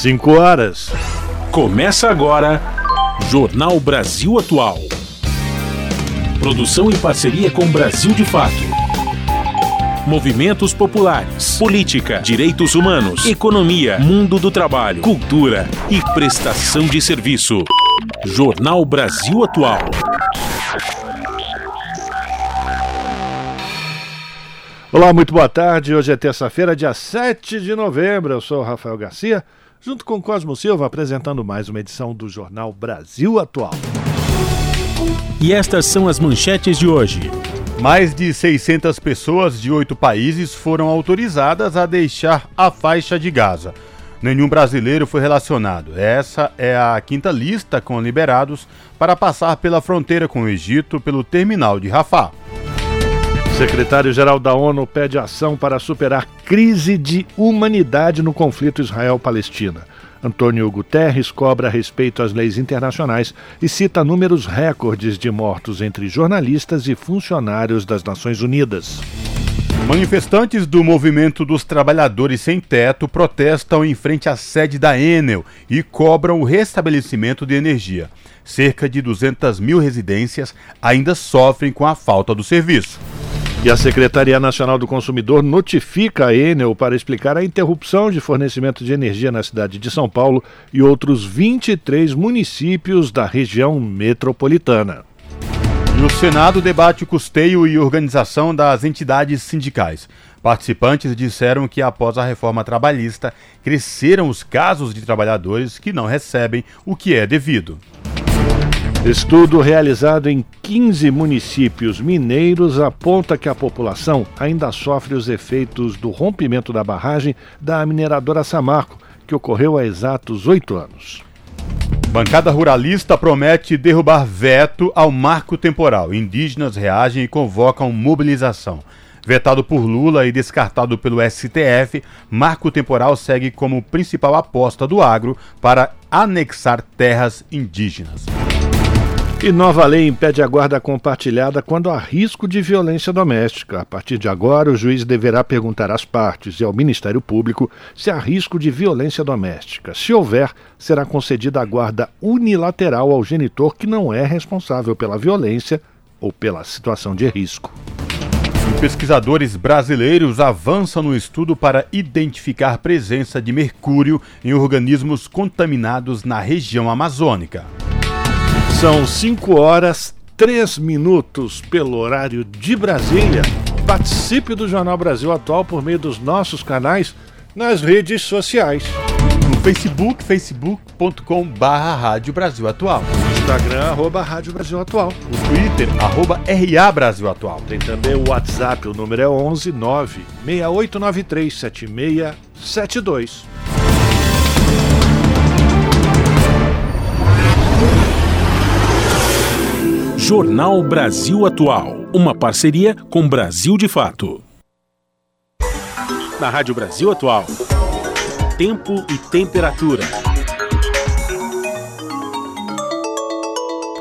5 horas. Começa agora Jornal Brasil Atual. Produção em parceria com Brasil de Fato. Movimentos populares, política, direitos humanos, economia, mundo do trabalho, cultura e prestação de serviço. Jornal Brasil Atual. Olá, muito boa tarde. Hoje é terça-feira, dia 7 de novembro. Eu sou o Rafael Garcia, junto com Cosmo Silva, apresentando mais uma edição do Jornal Brasil Atual. E estas são as manchetes de hoje. Mais de 600 pessoas de oito países foram autorizadas a deixar a faixa de Gaza. Nenhum brasileiro foi relacionado. Essa é a quinta lista com liberados para passar pela fronteira com o Egito pelo terminal de Rafah. Secretário-geral da ONU pede ação para superar crise de humanidade no conflito Israel-Palestina. Antônio Guterres cobra respeito às leis internacionais e cita números recordes de mortos entre jornalistas e funcionários das Nações Unidas. Manifestantes do Movimento dos Trabalhadores Sem Teto protestam em frente à sede da Enel e cobram o restabelecimento de energia. Cerca de 200 mil residências ainda sofrem com a falta do serviço. E a Secretaria Nacional do Consumidor notifica a Enel para explicar a interrupção de fornecimento de energia na cidade de São Paulo e outros 23 municípios da região metropolitana. E o Senado debate o custeio e organização das entidades sindicais. Participantes disseram que após a reforma trabalhista, cresceram os casos de trabalhadores que não recebem o que é devido. Estudo realizado em 15 municípios mineiros aponta que a população ainda sofre os efeitos do rompimento da barragem da mineradora Samarco, que ocorreu há exatos oito anos. Bancada ruralista promete derrubar veto ao marco temporal. Indígenas reagem e convocam mobilização. Vetado por Lula e descartado pelo STF, marco temporal segue como principal aposta do agro para anexar terras indígenas. E nova lei impede a guarda compartilhada quando há risco de violência doméstica. A partir de agora, o juiz deverá perguntar às partes e ao Ministério Público se há risco de violência doméstica. Se houver, será concedida a guarda unilateral ao genitor que não é responsável pela violência ou pela situação de risco. Pesquisadores brasileiros avançam no estudo para identificar presença de mercúrio em organismos contaminados na região amazônica. São 5 horas 3 minutos pelo horário de Brasília. Participe do Jornal Brasil Atual por meio dos nossos canais nas redes sociais. No Facebook, facebook.com barra Rádio Brasil Atual. Instagram, arroba Rádio Brasil Atual. No Twitter, arroba RA Brasil Atual. Tem também o WhatsApp, o número é 11 9 6893 7672. Jornal Brasil Atual, uma parceria com Brasil de Fato. Na Rádio Brasil Atual, tempo e temperatura.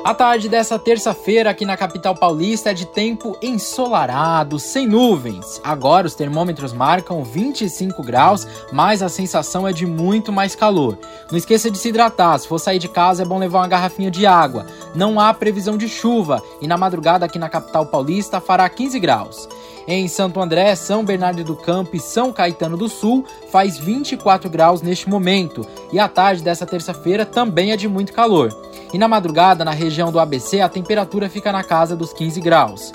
A tarde dessa terça-feira aqui na capital paulista é de tempo ensolarado, sem nuvens. Agora os termômetros marcam 25 graus, mas a sensação é de muito mais calor. Não esqueça de se hidratar, se for sair de casa é bom levar uma garrafinha de água. Não há previsão de chuva e na madrugada aqui na capital paulista fará 15 graus. Em Santo André, São Bernardo do Campo e São Caetano do Sul faz 24 graus neste momento e a tarde dessa terça-feira também é de muito calor. E na madrugada, na região do ABC, a temperatura fica na casa dos 15 graus.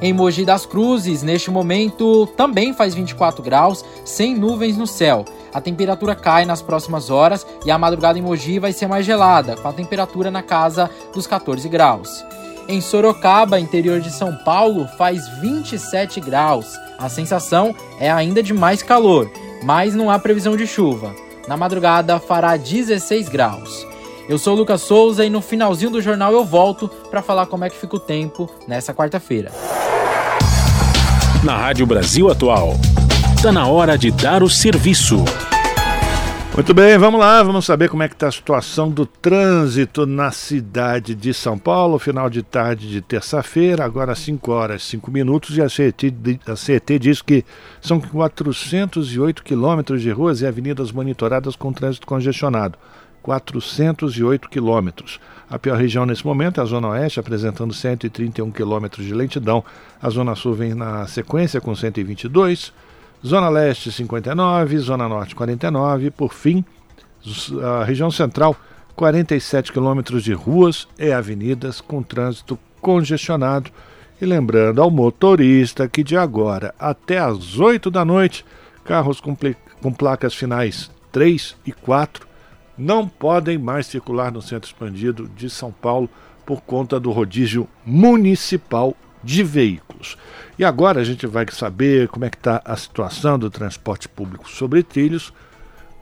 Em Mogi das Cruzes, neste momento, também faz 24 graus, sem nuvens no céu. A temperatura cai nas próximas horas e a madrugada em Mogi vai ser mais gelada, com a temperatura na casa dos 14 graus. Em Sorocaba, interior de São Paulo, faz 27 graus. A sensação é ainda de mais calor, mas não há previsão de chuva. Na madrugada fará 16 graus. Eu sou o Lucas Souza e no finalzinho do jornal eu volto para falar como é que fica o tempo nessa quarta-feira. Na Rádio Brasil Atual, está na hora de dar o serviço. Muito bem, vamos lá, vamos saber como é que está a situação do trânsito na cidade de São Paulo, final de tarde de terça-feira, agora 5 horas 5 minutos, e a CET, a CET diz que são 408 quilômetros de ruas e avenidas monitoradas com trânsito congestionado. 408 quilômetros. A pior região nesse momento é a Zona Oeste, apresentando 131 quilômetros de lentidão. A Zona Sul vem na sequência com 122 Zona Leste 59, Zona Norte 49, por fim, a região central 47 quilômetros de ruas e avenidas com trânsito congestionado. E lembrando ao motorista que de agora até às 8 da noite, carros com, com placas finais 3 e 4 não podem mais circular no centro expandido de São Paulo por conta do rodízio municipal de veículos. E agora a gente vai saber como é que está a situação do transporte público sobre trilhos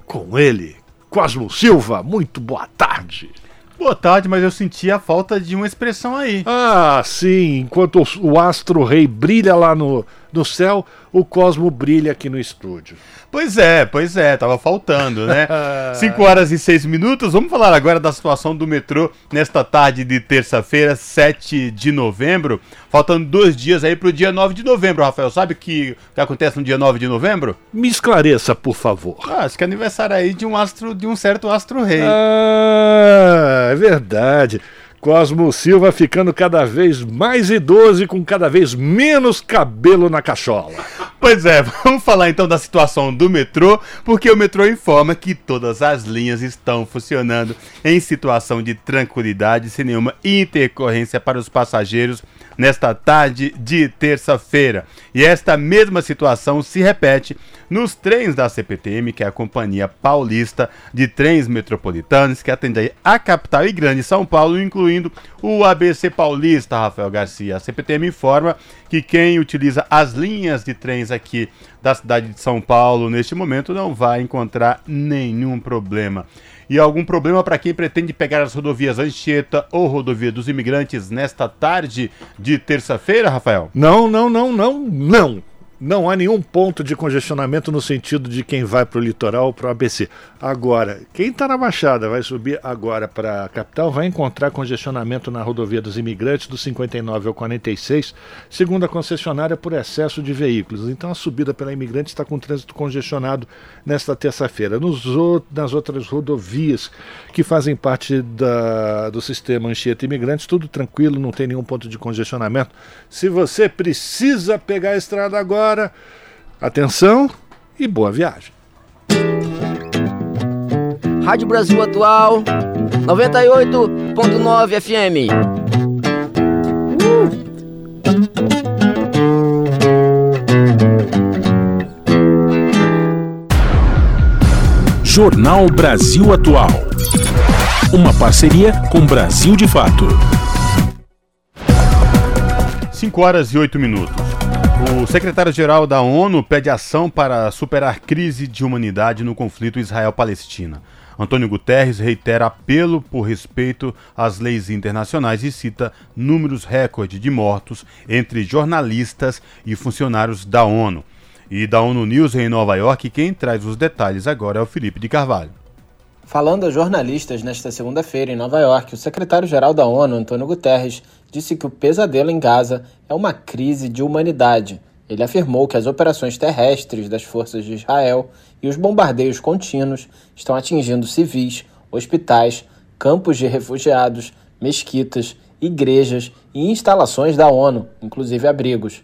com ele, Cosmo Silva. Muito boa tarde. Boa tarde, mas eu senti a falta de uma expressão aí. Ah, sim. Enquanto o astro rei brilha lá no, no céu, o Cosmo brilha aqui no estúdio. Pois é, pois é, tava faltando, né? 5 horas e 6 minutos. Vamos falar agora da situação do metrô nesta tarde de terça-feira, 7 de novembro. Faltando dois dias aí pro dia 9 de novembro, Rafael. Sabe o que, que acontece no dia 9 de novembro? Me esclareça, por favor. Ah, acho que é aniversário aí de um astro, de um certo astro rei. Ah, é verdade. Cosmo Silva ficando cada vez mais idoso e com cada vez menos cabelo na cachola. Pois é, vamos falar então da situação do metrô, porque o metrô informa que todas as linhas estão funcionando em situação de tranquilidade, sem nenhuma intercorrência para os passageiros nesta tarde de terça-feira. E esta mesma situação se repete nos trens da CPTM, que é a Companhia Paulista de Trens Metropolitanos, que atende a capital e grande São Paulo, incluindo o ABC Paulista, Rafael Garcia. A CPTM informa que quem utiliza as linhas de trens aqui da cidade de São Paulo neste momento não vai encontrar nenhum problema. E algum problema para quem pretende pegar as rodovias Anchieta ou Rodovia dos Imigrantes nesta tarde de terça-feira, Rafael? Não, não, não, não, não não há nenhum ponto de congestionamento no sentido de quem vai para o litoral ou para o ABC. Agora, quem está na Baixada vai subir agora para a capital vai encontrar congestionamento na rodovia dos imigrantes do 59 ao 46, segundo a concessionária, por excesso de veículos. Então a subida pela imigrante está com trânsito congestionado nesta terça-feira. Nas outras rodovias que fazem parte da, do sistema Anchieta Imigrantes, tudo tranquilo, não tem nenhum ponto de congestionamento. Se você precisa pegar a estrada agora, agora. Atenção e boa viagem. Rádio Brasil Atual 98.9 FM. Uh! Jornal Brasil Atual. Uma parceria com Brasil de Fato. 5 horas e 8 minutos. O secretário-geral da ONU pede ação para superar crise de humanidade no conflito Israel-Palestina. Antônio Guterres reitera apelo por respeito às leis internacionais e cita números recorde de mortos entre jornalistas e funcionários da ONU. E da ONU News em Nova York, quem traz os detalhes agora é o Felipe de Carvalho. Falando a jornalistas nesta segunda-feira em Nova York, o secretário-geral da ONU, Antônio Guterres, disse que o pesadelo em Gaza é uma crise de humanidade. Ele afirmou que as operações terrestres das forças de Israel e os bombardeios contínuos estão atingindo civis, hospitais, campos de refugiados, mesquitas, igrejas e instalações da ONU, inclusive abrigos.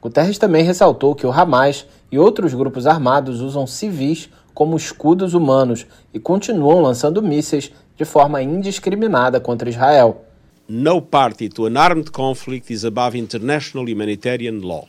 Guterres também ressaltou que o Hamas e outros grupos armados usam civis como escudos humanos e continuam lançando mísseis de forma indiscriminada contra Israel. No party to an armed conflict is above international humanitarian law.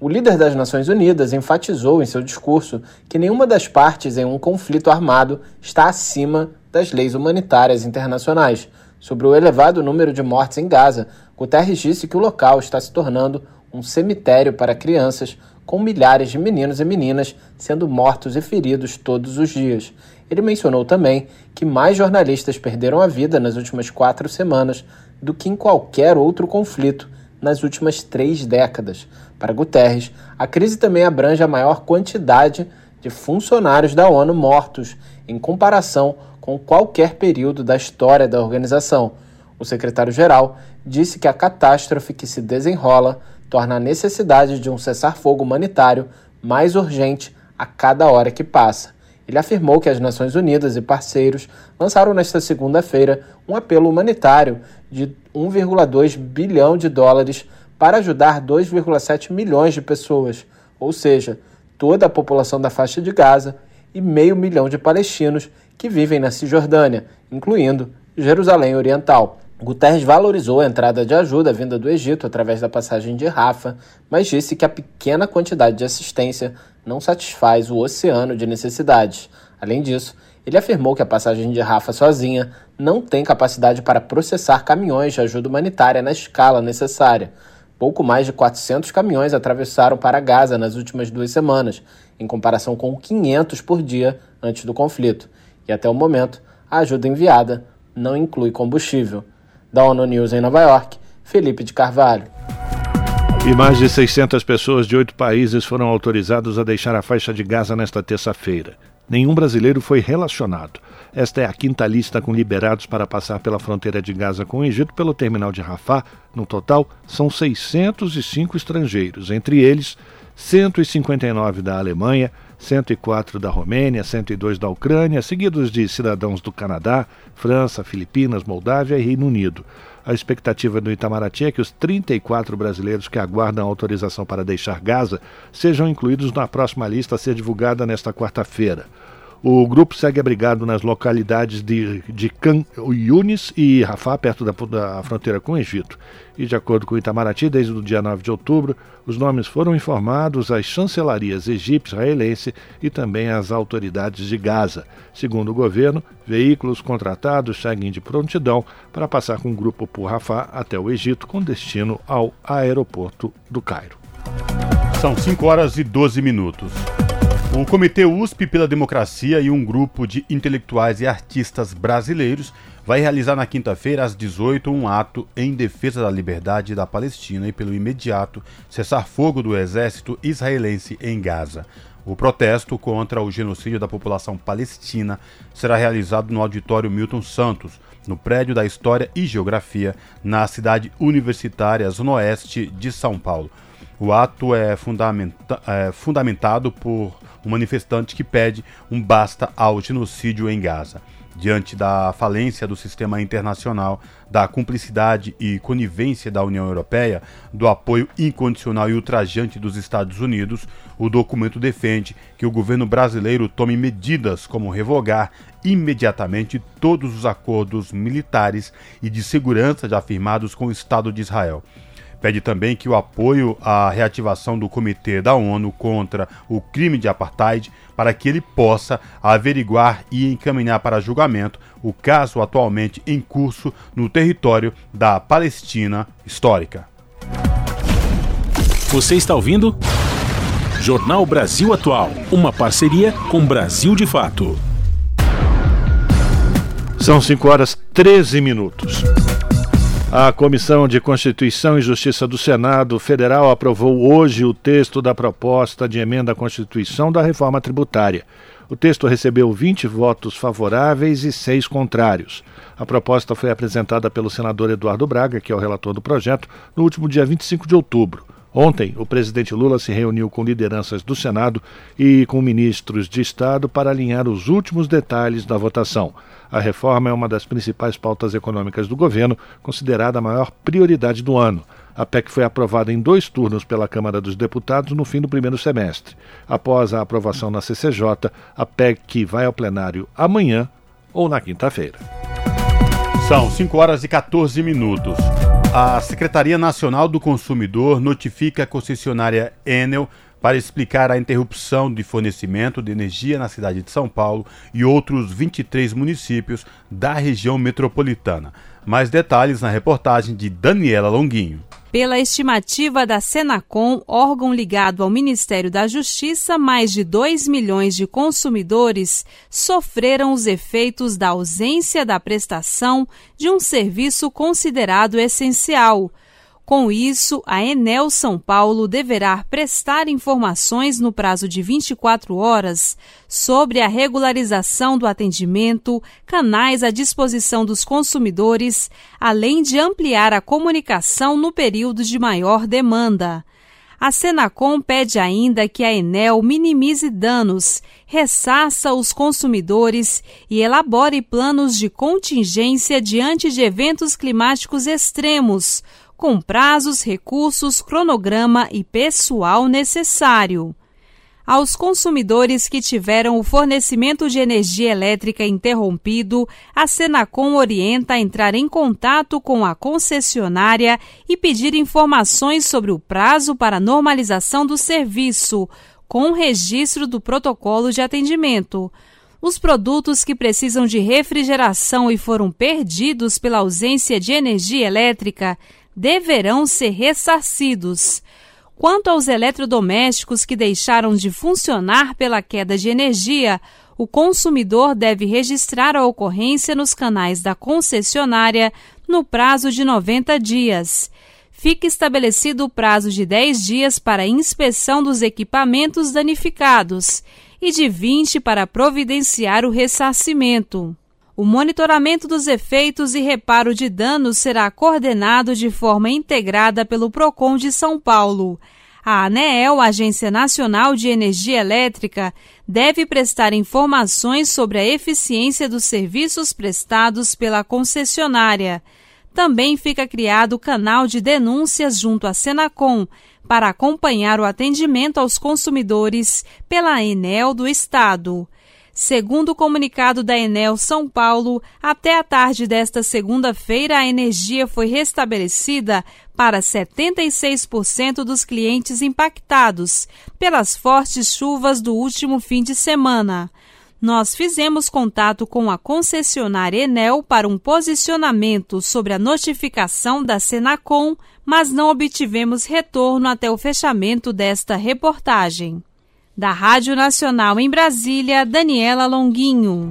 O líder das Nações Unidas enfatizou em seu discurso que nenhuma das partes em um conflito armado está acima das leis humanitárias internacionais. Sobre o elevado número de mortes em Gaza, Guterres disse que o local está se tornando um cemitério para crianças com milhares de meninos e meninas sendo mortos e feridos todos os dias. Ele mencionou também que mais jornalistas perderam a vida nas últimas quatro semanas do que em qualquer outro conflito nas últimas três décadas. Para Guterres, a crise também abrange a maior quantidade de funcionários da ONU mortos em comparação com qualquer período da história da organização. O secretário-geral disse que a catástrofe que se desenrola torna a necessidade de um cessar-fogo humanitário mais urgente a cada hora que passa. Ele afirmou que as Nações Unidas e parceiros lançaram nesta segunda-feira um apelo humanitário de 1,2 bilhão de dólares para ajudar 2,7 milhões de pessoas, ou seja, toda a população da faixa de Gaza e meio milhão de palestinos que vivem na Cisjordânia, incluindo Jerusalém Oriental. Guterres valorizou a entrada de ajuda vinda do Egito através da passagem de Rafa, mas disse que a pequena quantidade de assistência não satisfaz o oceano de necessidades. Além disso, ele afirmou que a passagem de Rafa sozinha não tem capacidade para processar caminhões de ajuda humanitária na escala necessária. Pouco mais de 400 caminhões atravessaram para Gaza nas últimas duas semanas, em comparação com 500 por dia antes do conflito. E até o momento, a ajuda enviada não inclui combustível. Da ONU News em Nova York, Felipe de Carvalho. E mais de 600 pessoas de oito países foram autorizadas a deixar a faixa de Gaza nesta terça-feira. Nenhum brasileiro foi relacionado. Esta é a quinta lista com liberados para passar pela fronteira de Gaza com o Egito pelo terminal de Rafah. No total, são 605 estrangeiros, entre eles 159 da Alemanha, 104 da Romênia, 102 da Ucrânia, seguidos de cidadãos do Canadá, França, Filipinas, Moldávia e Reino Unido. A expectativa do Itamaraty é que os 34 brasileiros que aguardam autorização para deixar Gaza sejam incluídos na próxima lista a ser divulgada nesta quarta-feira. O grupo segue abrigado nas localidades de, de Khan Yunis e Rafah, perto da, da, fronteira com o Egito. E, de acordo com Itamaraty, desde o dia 9 de outubro, os nomes foram informados às chancelarias egípcia, israelense e também às autoridades de Gaza. Segundo o governo, veículos contratados seguem de prontidão para passar com o grupo por Rafah até o Egito, com destino ao aeroporto do Cairo. São 5 horas e 12 minutos. O Comitê USP pela Democracia e um grupo de intelectuais e artistas brasileiros vai realizar na quinta-feira, às 18, um ato em defesa da liberdade da Palestina e pelo imediato cessar-fogo do exército israelense em Gaza. O protesto contra o genocídio da população palestina será realizado no auditório Milton Santos, no prédio da História e Geografia, na cidade universitária Zona Oeste de São Paulo. O ato é, fundamenta é fundamentado por um manifestante que pede um basta ao genocídio em Gaza. Diante da falência do sistema internacional, da cumplicidade e conivência da União Europeia, do apoio incondicional e ultrajante dos Estados Unidos, o documento defende que o governo brasileiro tome medidas como revogar imediatamente todos os acordos militares e de segurança já firmados com o Estado de Israel. Pede também que o apoio à reativação do Comitê da ONU contra o crime de apartheid para que ele possa averiguar e encaminhar para julgamento o caso atualmente em curso no território da Palestina histórica. Você está ouvindo? Jornal Brasil Atual, uma parceria com Brasil de Fato. São 5 horas 13 minutos. A Comissão de Constituição e Justiça do Senado Federal aprovou hoje o texto da proposta de emenda à Constituição da reforma tributária. O texto recebeu 20 votos favoráveis e 6 contrários. A proposta foi apresentada pelo senador Eduardo Braga, que é o relator do projeto, no último dia 25 de outubro. Ontem, o presidente Lula se reuniu com lideranças do Senado e com ministros de Estado para alinhar os últimos detalhes da votação. A reforma é uma das principais pautas econômicas do governo, considerada a maior prioridade do ano. A PEC foi aprovada em dois turnos pela Câmara dos Deputados no fim do primeiro semestre. Após a aprovação na CCJ, a PEC vai ao plenário amanhã ou na quinta-feira. São 5 horas e 14 minutos. A Secretaria Nacional do Consumidor notifica a concessionária Enel para explicar a interrupção de fornecimento de energia na cidade de São Paulo e outros 23 municípios da região metropolitana. Mais detalhes na reportagem de Daniela Longuinho. Pela estimativa da Senacom, órgão ligado ao Ministério da Justiça, mais de 2 milhões de consumidores sofreram os efeitos da ausência da prestação de um serviço considerado essencial Com isso, a Enel São Paulo deverá prestar informações no prazo de 24 horas sobre a regularização do atendimento, canais à disposição dos consumidores, além de ampliar a comunicação no período de maior demanda. A Senacom pede ainda que a Enel minimize danos, ressaça os consumidores e elabore planos de contingência diante de eventos climáticos extremos, com prazos, recursos, cronograma e pessoal necessário. Aos consumidores que tiveram o fornecimento de energia elétrica interrompido, a Senacom orienta a entrar em contato com a concessionária e pedir informações sobre o prazo para normalização do serviço, com registro do protocolo de atendimento. Os produtos que precisam de refrigeração e foram perdidos pela ausência de energia elétrica deverão ser ressarcidos. Quanto aos eletrodomésticos que deixaram de funcionar pela queda de energia, o consumidor deve registrar a ocorrência nos canais da concessionária no prazo de 90 dias. Fica estabelecido o prazo de 10 dias para inspeção dos equipamentos danificados e de 20 para providenciar o ressarcimento. O monitoramento dos efeitos e reparo de danos será coordenado de forma integrada pelo PROCON de São Paulo. A ANEEL, Agência Nacional de Energia Elétrica, deve prestar informações sobre a eficiência dos serviços prestados pela concessionária. Também fica criado o canal de denúncias junto à Senacom para acompanhar o atendimento aos consumidores pela Enel do Estado. Segundo o comunicado da Enel São Paulo, até a tarde desta segunda-feira a energia foi restabelecida para 76% dos clientes impactados pelas fortes chuvas do último fim de semana. Nós fizemos contato com a concessionária Enel para um posicionamento sobre a notificação da Senacom, mas não obtivemos retorno até o fechamento desta reportagem. Da Rádio Nacional em Brasília, Daniela Longuinho.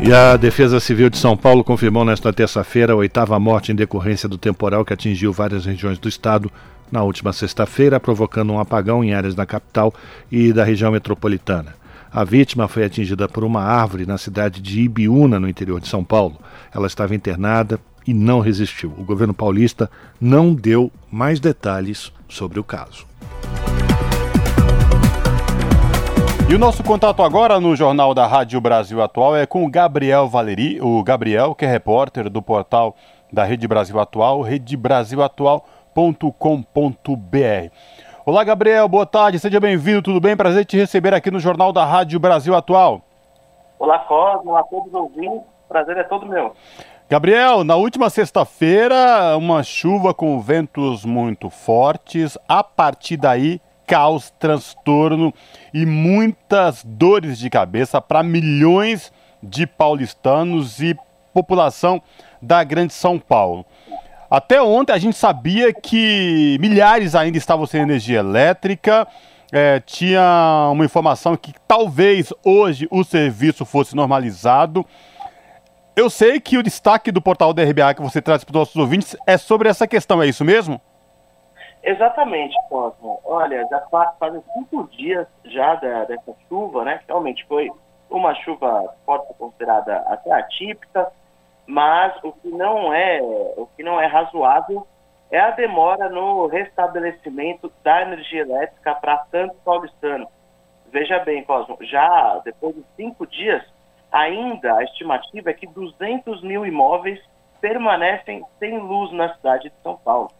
E a Defesa Civil de São Paulo confirmou nesta terça-feira a oitava morte em decorrência do temporal que atingiu várias regiões do estado na última sexta-feira, provocando um apagão em áreas da capital e da região metropolitana. A vítima foi atingida por uma árvore na cidade de Ibiúna, no interior de São Paulo. Ela estava internada e não resistiu. O governo paulista não deu mais detalhes sobre o caso. E o nosso contato agora no Jornal da Rádio Brasil Atual é com o Gabriel Valeri, o Gabriel, que é repórter do portal da Rede Brasil Atual, redebrasilatual.com.br. Olá, Gabriel, boa tarde, seja bem-vindo, tudo bem? Prazer te receber aqui no Jornal da Rádio Brasil Atual. Olá, Cosmo, olá a todos os ouvintes, prazer é todo meu. Gabriel, na última sexta-feira, uma chuva com ventos muito fortes, a partir daí caos, transtorno e muitas dores de cabeça para milhões de paulistanos e população da Grande São Paulo. Até ontem a gente sabia que milhares ainda estavam sem energia elétrica. É, tinha uma informação que talvez hoje o serviço fosse normalizado. Eu sei que o destaque do portal da RBA que você traz para os nossos ouvintes é sobre essa questão, é isso mesmo? Exatamente, Cosmo. Olha, já fazem cinco dias já dessa chuva, né? Realmente foi uma chuva pode ser considerada até atípica, mas o que não é, o que não é razoável é a demora no restabelecimento da energia elétrica para Santos Paulistano. Veja bem, Cosmo, já depois de cinco dias, ainda a estimativa é que 200 mil imóveis permanecem sem luz na cidade de São Paulo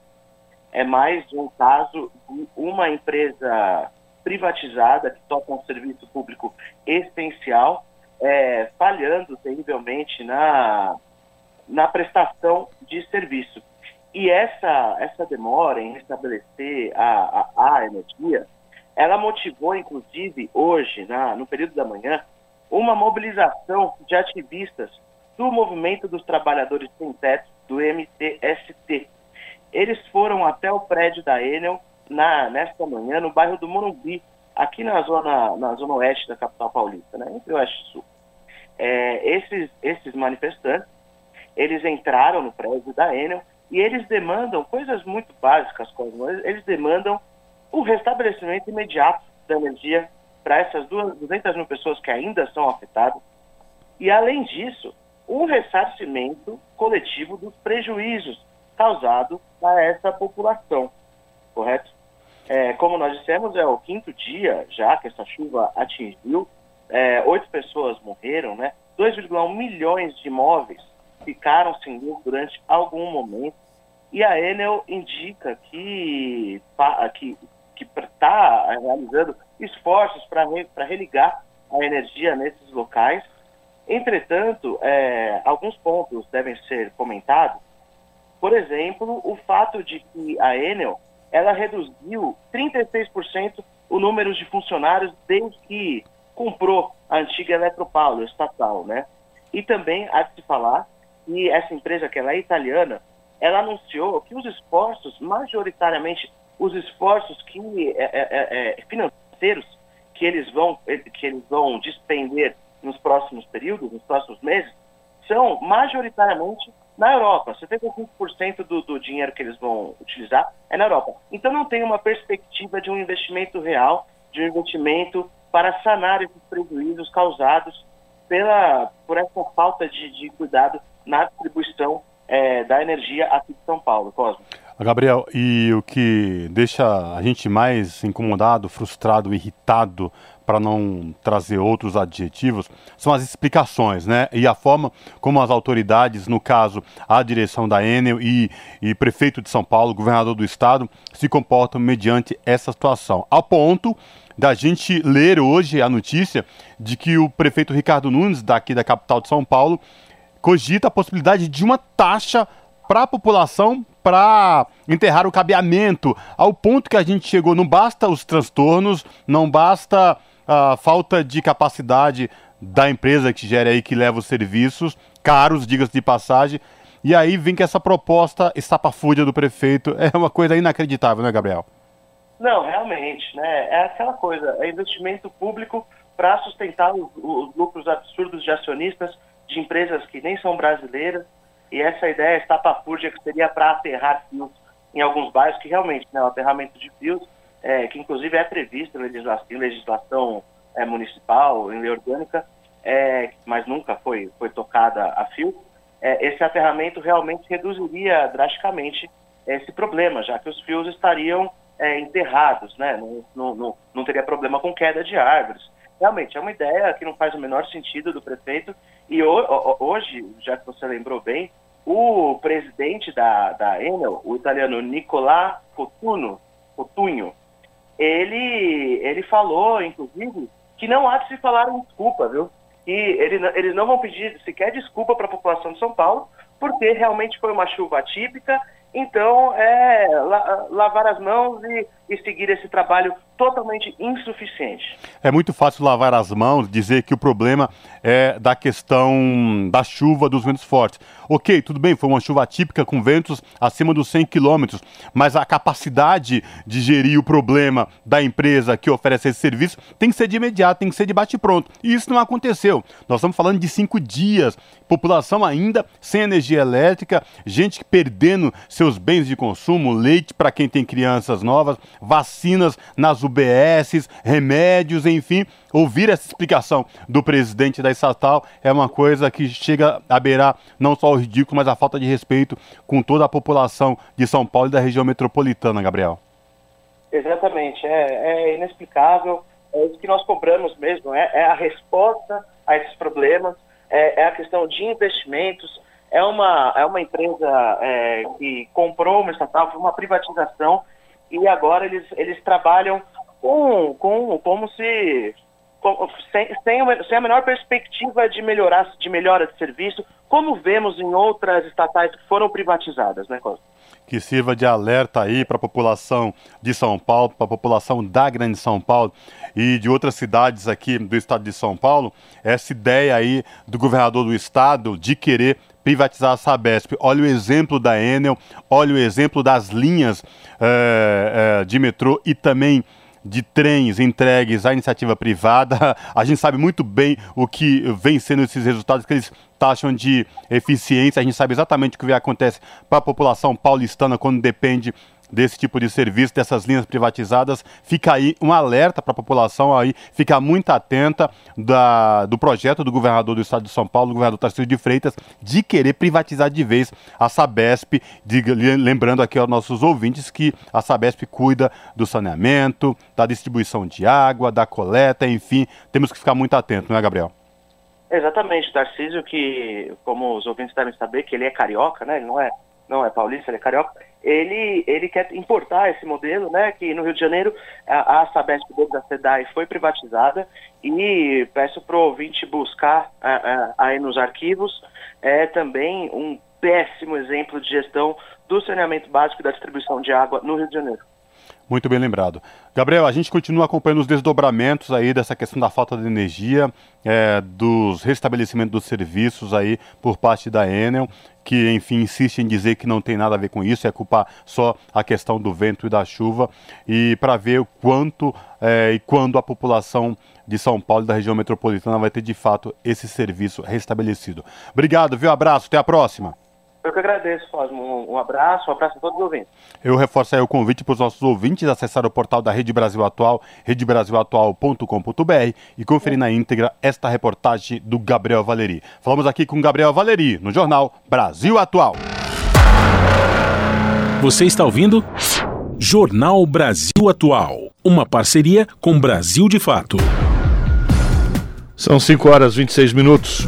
é mais um caso de uma empresa privatizada que toca um serviço público essencial, é, falhando terrivelmente na, na prestação de serviço. E essa, essa demora em restabelecer a, a, a energia, ela motivou, inclusive, hoje, na, no período da manhã, uma mobilização de ativistas do Movimento dos Trabalhadores Sem Teto, do MTST, eles foram até o prédio da Enel na, nesta manhã, no bairro do Morumbi, aqui na zona, na zona oeste da capital paulista, né, entre oeste e sul. É, esses, esses manifestantes, eles entraram no prédio da Enel e eles demandam coisas muito básicas, como eles demandam o restabelecimento imediato da energia para essas duas, 200 mil pessoas que ainda são afetadas. E, além disso, um ressarcimento coletivo dos prejuízos causados a essa população, correto? É, como nós dissemos, é o quinto dia já que essa chuva atingiu, é, oito pessoas morreram, né? 2,1 milhões de imóveis ficaram sem luz durante algum momento. E a Enel indica que que que está realizando esforços para religar a energia nesses locais. Entretanto, é, alguns pontos devem ser comentados. Por exemplo, o fato de que a Enel ela reduziu 36% o número de funcionários desde que comprou a antiga Eletropaulo estatal, né? E também há de se falar que essa empresa, que ela é italiana, ela anunciou que os esforços, majoritariamente os esforços que, é, é, é, é financeiros que eles, vão, que eles vão despender nos próximos períodos, nos próximos meses, são majoritariamente na Europa. 75% do, do dinheiro que eles vão utilizar é na Europa. Então não tem uma perspectiva de um investimento real, de um investimento para sanar esses prejuízos causados pela, por essa falta de, de cuidado na distribuição é, da energia aqui de São Paulo, Cosmo. Gabriel, e o que deixa a gente mais incomodado, frustrado, irritado, para não trazer outros adjetivos, são as explicações, né? E a forma como as autoridades, no caso a direção da Enel e, e prefeito de São Paulo, governador do estado, se comportam mediante essa situação. Ao ponto da gente ler hoje a notícia de que o prefeito Ricardo Nunes, daqui da capital de São Paulo, cogita a possibilidade de uma taxa para a população para enterrar o cabeamento, ao ponto que a gente chegou. Não basta os transtornos, não basta a falta de capacidade da empresa que gera aí, que leva os serviços, caros, diga-se de passagem. E aí vem que essa proposta estapafúrdia do prefeito é uma coisa inacreditável, né, Gabriel? Não, realmente, né? É aquela coisa, é investimento público para sustentar os, os lucros absurdos de acionistas de empresas que nem são brasileiras e essa ideia estapafúrdia que seria para aterrar fios em alguns bairros, que realmente, né, o aterramento de fios, é, que inclusive é previsto em legislação, em legislação é, municipal, em lei orgânica, é, mas nunca foi, foi tocada a fio, é, esse aterramento realmente reduziria drasticamente esse problema, já que os fios estariam é, enterrados, né? Não, não, não, não, teria problema com queda de árvores. Realmente, é uma ideia que não faz o menor sentido do prefeito. E hoje, já que você lembrou bem, o presidente da, da Enel, o italiano Nicolà Cotuno, Cotunho, ele, ele falou, inclusive, que não há de se falar em desculpa, viu? E ele, eles não vão pedir sequer desculpa para a população de São Paulo, porque realmente foi uma chuva atípica então, é la lavar as mãos e, e, seguir esse trabalho totalmente insuficiente. É muito fácil lavar as mãos, dizer que o problema é da questão da chuva, dos ventos fortes. Ok, tudo bem, foi uma chuva típica com ventos acima dos 100 km, mas a capacidade de gerir o problema da empresa que oferece esse serviço tem que ser de imediato, tem que ser de bate-pronto. E isso não aconteceu. Nós estamos falando de cinco dias, população ainda sem energia elétrica, gente perdendo seus bens de consumo, leite para quem tem crianças novas, vacinas nas UBSs, remédios, enfim. Ouvir essa explicação do presidente da estatal é uma coisa que chega a beirar não só o ridículo, mas a falta de respeito com toda a população de São Paulo e da região metropolitana, Gabriel. Exatamente, é, é inexplicável, é que nós cobramos mesmo, é, é a resposta a esses problemas, é, é, a questão de investimentos, é uma, é uma empresa é, que comprou uma estatal, foi uma privatização, e agora eles, eles trabalham com, com, como se sem, sem, sem, a menor perspectiva de melhorar de melhora de serviço, como vemos em outras estatais que foram privatizadas, né, Costa? Que sirva de alerta aí para a população de São Paulo, para a população da Grande São Paulo e de outras cidades aqui do estado de São Paulo, essa ideia aí do governador do estado de querer privatizar a Sabesp. Olha o exemplo da Enel, olha o exemplo das linhas é, é, de metrô e também de trens entregues à iniciativa privada. A gente sabe muito bem o que vem sendo esses resultados que eles taxam de eficiência. A gente sabe exatamente o que acontece para a população paulistana quando depende desse tipo de serviço, dessas linhas privatizadas. Fica aí um alerta para a população aí, ficar muito atenta da, do projeto do governador do estado de São Paulo, do governador Tarcísio de Freitas, de querer privatizar de vez a Sabesp. De, lembrando aqui aos nossos ouvintes que a Sabesp cuida do saneamento, da distribuição de água, da coleta, enfim, temos que ficar muito atentos, não é, Gabriel? Exatamente, Tarcísio, que, como os ouvintes devem saber, que ele é carioca, né? Ele não é, não é paulista, ele é carioca ele, ele quer importar esse modelo, né, que no Rio de Janeiro a, a Sabesp da SEDAI foi privatizada e peço para o ouvinte buscar aí nos arquivos, é também um péssimo exemplo de gestão do saneamento básico e da distribuição de água no Rio de Janeiro. Muito bem lembrado. Gabriel, a gente continua acompanhando os desdobramentos aí dessa questão da falta de energia, é, dos restabelecimentos dos serviços aí por parte da Enel, que enfim insiste em dizer que não tem nada a ver com isso, é culpar só a questão do vento e da chuva, e para ver o quanto é, e quando a população de São Paulo e da região metropolitana vai ter de fato esse serviço restabelecido. Obrigado, viu? Abraço, até a próxima. Eu que agradeço, Fosmo. Um abraço, um abraço a todos os ouvintes. Eu reforço aí o convite para os nossos ouvintes acessar o portal da Rede Brasil Atual, redebrasilatual.com.br e conferir na íntegra esta reportagem do Gabriel Valeri. Falamos aqui com Gabriel Valeri, no jornal Brasil Atual. Você está ouvindo? Jornal Brasil Atual, uma parceria com Brasil de Fato. São 5 horas e 26 minutos.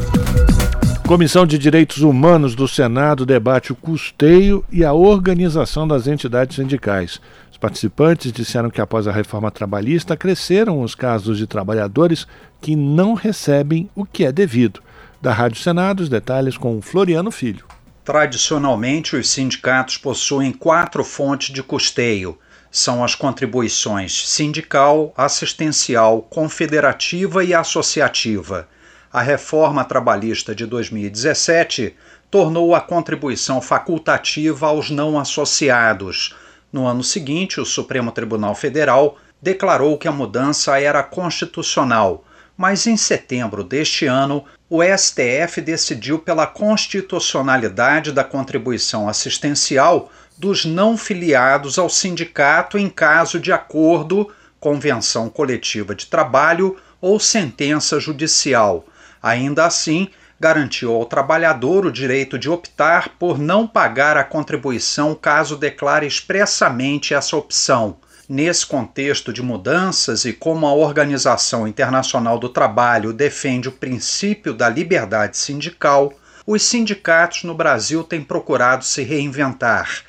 Comissão de Direitos Humanos do Senado debate o custeio e a organização das entidades sindicais. Os participantes disseram que após a reforma trabalhista cresceram os casos de trabalhadores que não recebem o que é devido. Da Rádio Senado, os detalhes com Floriano Filho. Tradicionalmente, os sindicatos possuem quatro fontes de custeio. São as contribuições sindical, assistencial, confederativa e associativa a reforma trabalhista de 2017 tornou a contribuição facultativa aos não associados. No ano seguinte, o Supremo Tribunal Federal declarou que a mudança era constitucional, mas em setembro deste ano, o STF decidiu pela constitucionalidade da contribuição assistencial dos não filiados ao sindicato em caso de acordo, convenção coletiva de trabalho ou sentença judicial Ainda assim, garantiu ao trabalhador o direito de optar por não pagar a contribuição caso declare expressamente essa opção. Nesse contexto de mudanças e como a Organização Internacional do Trabalho defende o princípio da liberdade sindical, os sindicatos no Brasil têm procurado se reinventar.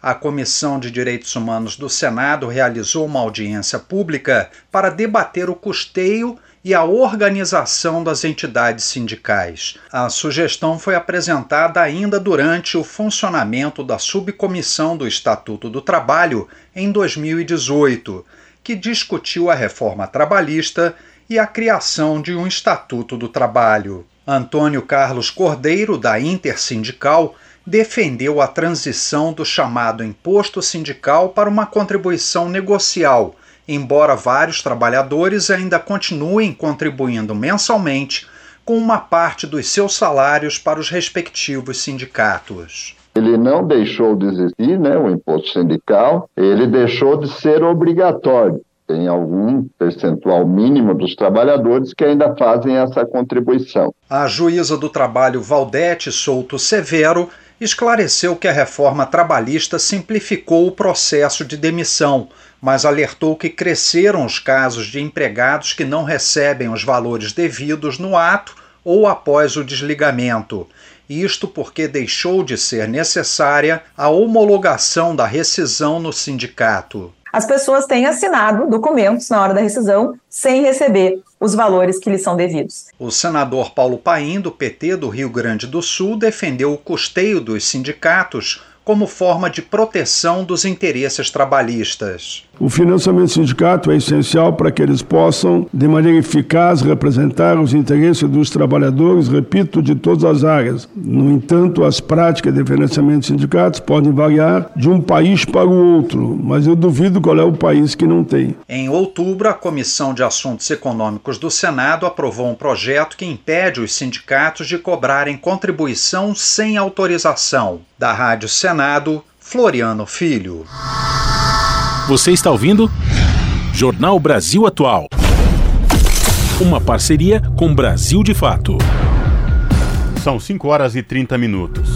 A Comissão de Direitos Humanos do Senado realizou uma audiência pública para debater o custeio e a organização das entidades sindicais. A sugestão foi apresentada ainda durante o funcionamento da subcomissão do Estatuto do Trabalho em 2018, que discutiu a reforma trabalhista e a criação de um Estatuto do Trabalho. Antônio Carlos Cordeiro, da Intersindical, defendeu a transição do chamado imposto sindical para uma contribuição negocial embora vários trabalhadores ainda continuem contribuindo mensalmente com uma parte dos seus salários para os respectivos sindicatos. Ele não deixou de existir, né, o imposto sindical, ele deixou de ser obrigatório. Tem algum percentual mínimo dos trabalhadores que ainda fazem essa contribuição. A juíza do trabalho Valdete Souto Severo esclareceu que a reforma trabalhista simplificou o processo de demissão, mas alertou que cresceram os casos de empregados que não recebem os valores devidos no ato ou após o desligamento. Isto porque deixou de ser necessária a homologação da rescisão no sindicato. As pessoas têm assinado documentos na hora da rescisão sem receber os valores que lhes são devidos. O senador Paulo Paim, do PT do Rio Grande do Sul, defendeu o custeio dos sindicatos como forma de proteção dos interesses trabalhistas. O financiamento sindicato é essencial para que eles possam, de maneira eficaz, representar os interesses dos trabalhadores, repito, de todas as áreas. No entanto, as práticas de financiamento de sindicatos podem variar de um país para o outro, mas eu duvido qual é o país que não tem. Em outubro, a Comissão de Assuntos Econômicos do Senado aprovou um projeto que impede os sindicatos de cobrarem contribuição sem autorização. Da Rádio Senado, Floriano Filho. Você está ouvindo? Jornal Brasil Atual. Uma parceria com Brasil de Fato. São 5 horas e 30 minutos.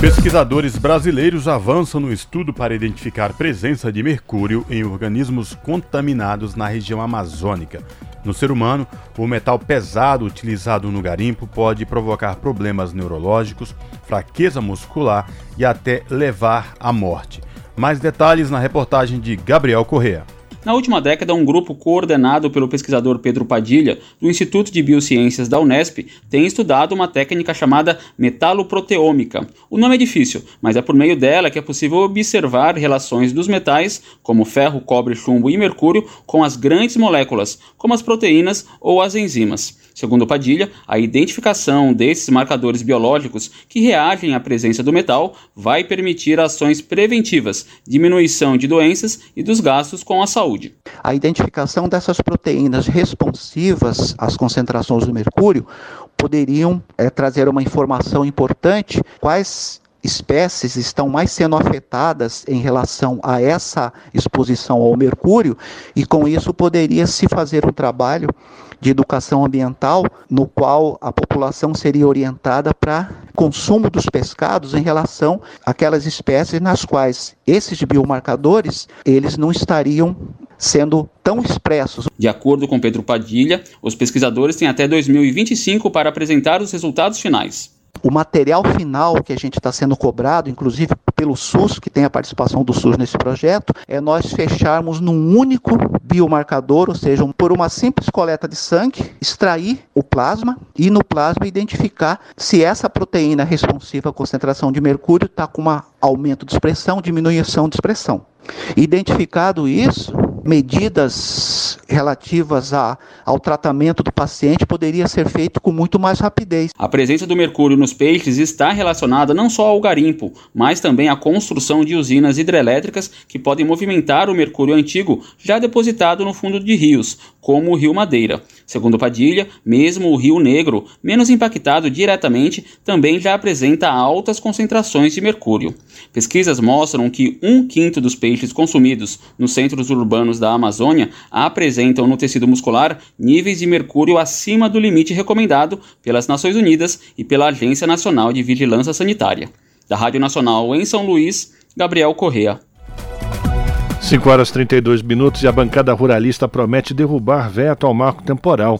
Pesquisadores brasileiros avançam no estudo para identificar presença de mercúrio em organismos contaminados na região amazônica. No ser humano, o metal pesado utilizado no garimpo pode provocar problemas neurológicos, fraqueza muscular e até levar à morte. Mais detalhes na reportagem de Gabriel Correa. Na última década, um grupo coordenado pelo pesquisador Pedro Padilha, do Instituto de Biociências da Unesp, tem estudado uma técnica chamada metaloproteômica. O nome é difícil, mas é por meio dela que é possível observar relações dos metais, como ferro, cobre, chumbo e mercúrio, com as grandes moléculas, como as proteínas ou as enzimas. Segundo Padilha, a identificação desses marcadores biológicos que reagem à presença do metal vai permitir ações preventivas, diminuição de doenças e dos gastos com a saúde. A identificação dessas proteínas responsivas às concentrações do mercúrio poderiam é, trazer uma informação importante quais espécies estão mais sendo afetadas em relação a essa exposição ao mercúrio e com isso poderia se fazer um trabalho de educação ambiental, no qual a população seria orientada para consumo dos pescados em relação àquelas espécies nas quais esses biomarcadores eles não estariam sendo tão expressos. De acordo com Pedro Padilha, os pesquisadores têm até 2025 para apresentar os resultados finais. O material final que a gente está sendo cobrado, inclusive pelo SUS, que tem a participação do SUS nesse projeto, é nós fecharmos num único biomarcador, ou seja, por uma simples coleta de sangue, extrair o plasma e no plasma identificar se essa proteína responsiva à concentração de mercúrio está com um aumento de expressão, diminuição de expressão. Identificado isso, medidas relativas a, ao tratamento do paciente poderia ser feito com muito mais rapidez. A presença do mercúrio nos peixes está relacionada não só ao garimpo, mas também à construção de usinas hidrelétricas que podem movimentar o mercúrio antigo já depositado no fundo de rios, como o Rio Madeira. Segundo Padilha, mesmo o Rio Negro, menos impactado diretamente, também já apresenta altas concentrações de mercúrio. Pesquisas mostram que um quinto dos peixes consumidos nos centros urbanos da Amazônia apresentam no tecido muscular níveis de mercúrio acima do limite recomendado pelas Nações Unidas e pela Agência Nacional de Vigilância Sanitária. Da Rádio Nacional em São Luís, Gabriel Correa. 5 horas e 32 minutos e a bancada ruralista promete derrubar veto ao marco temporal.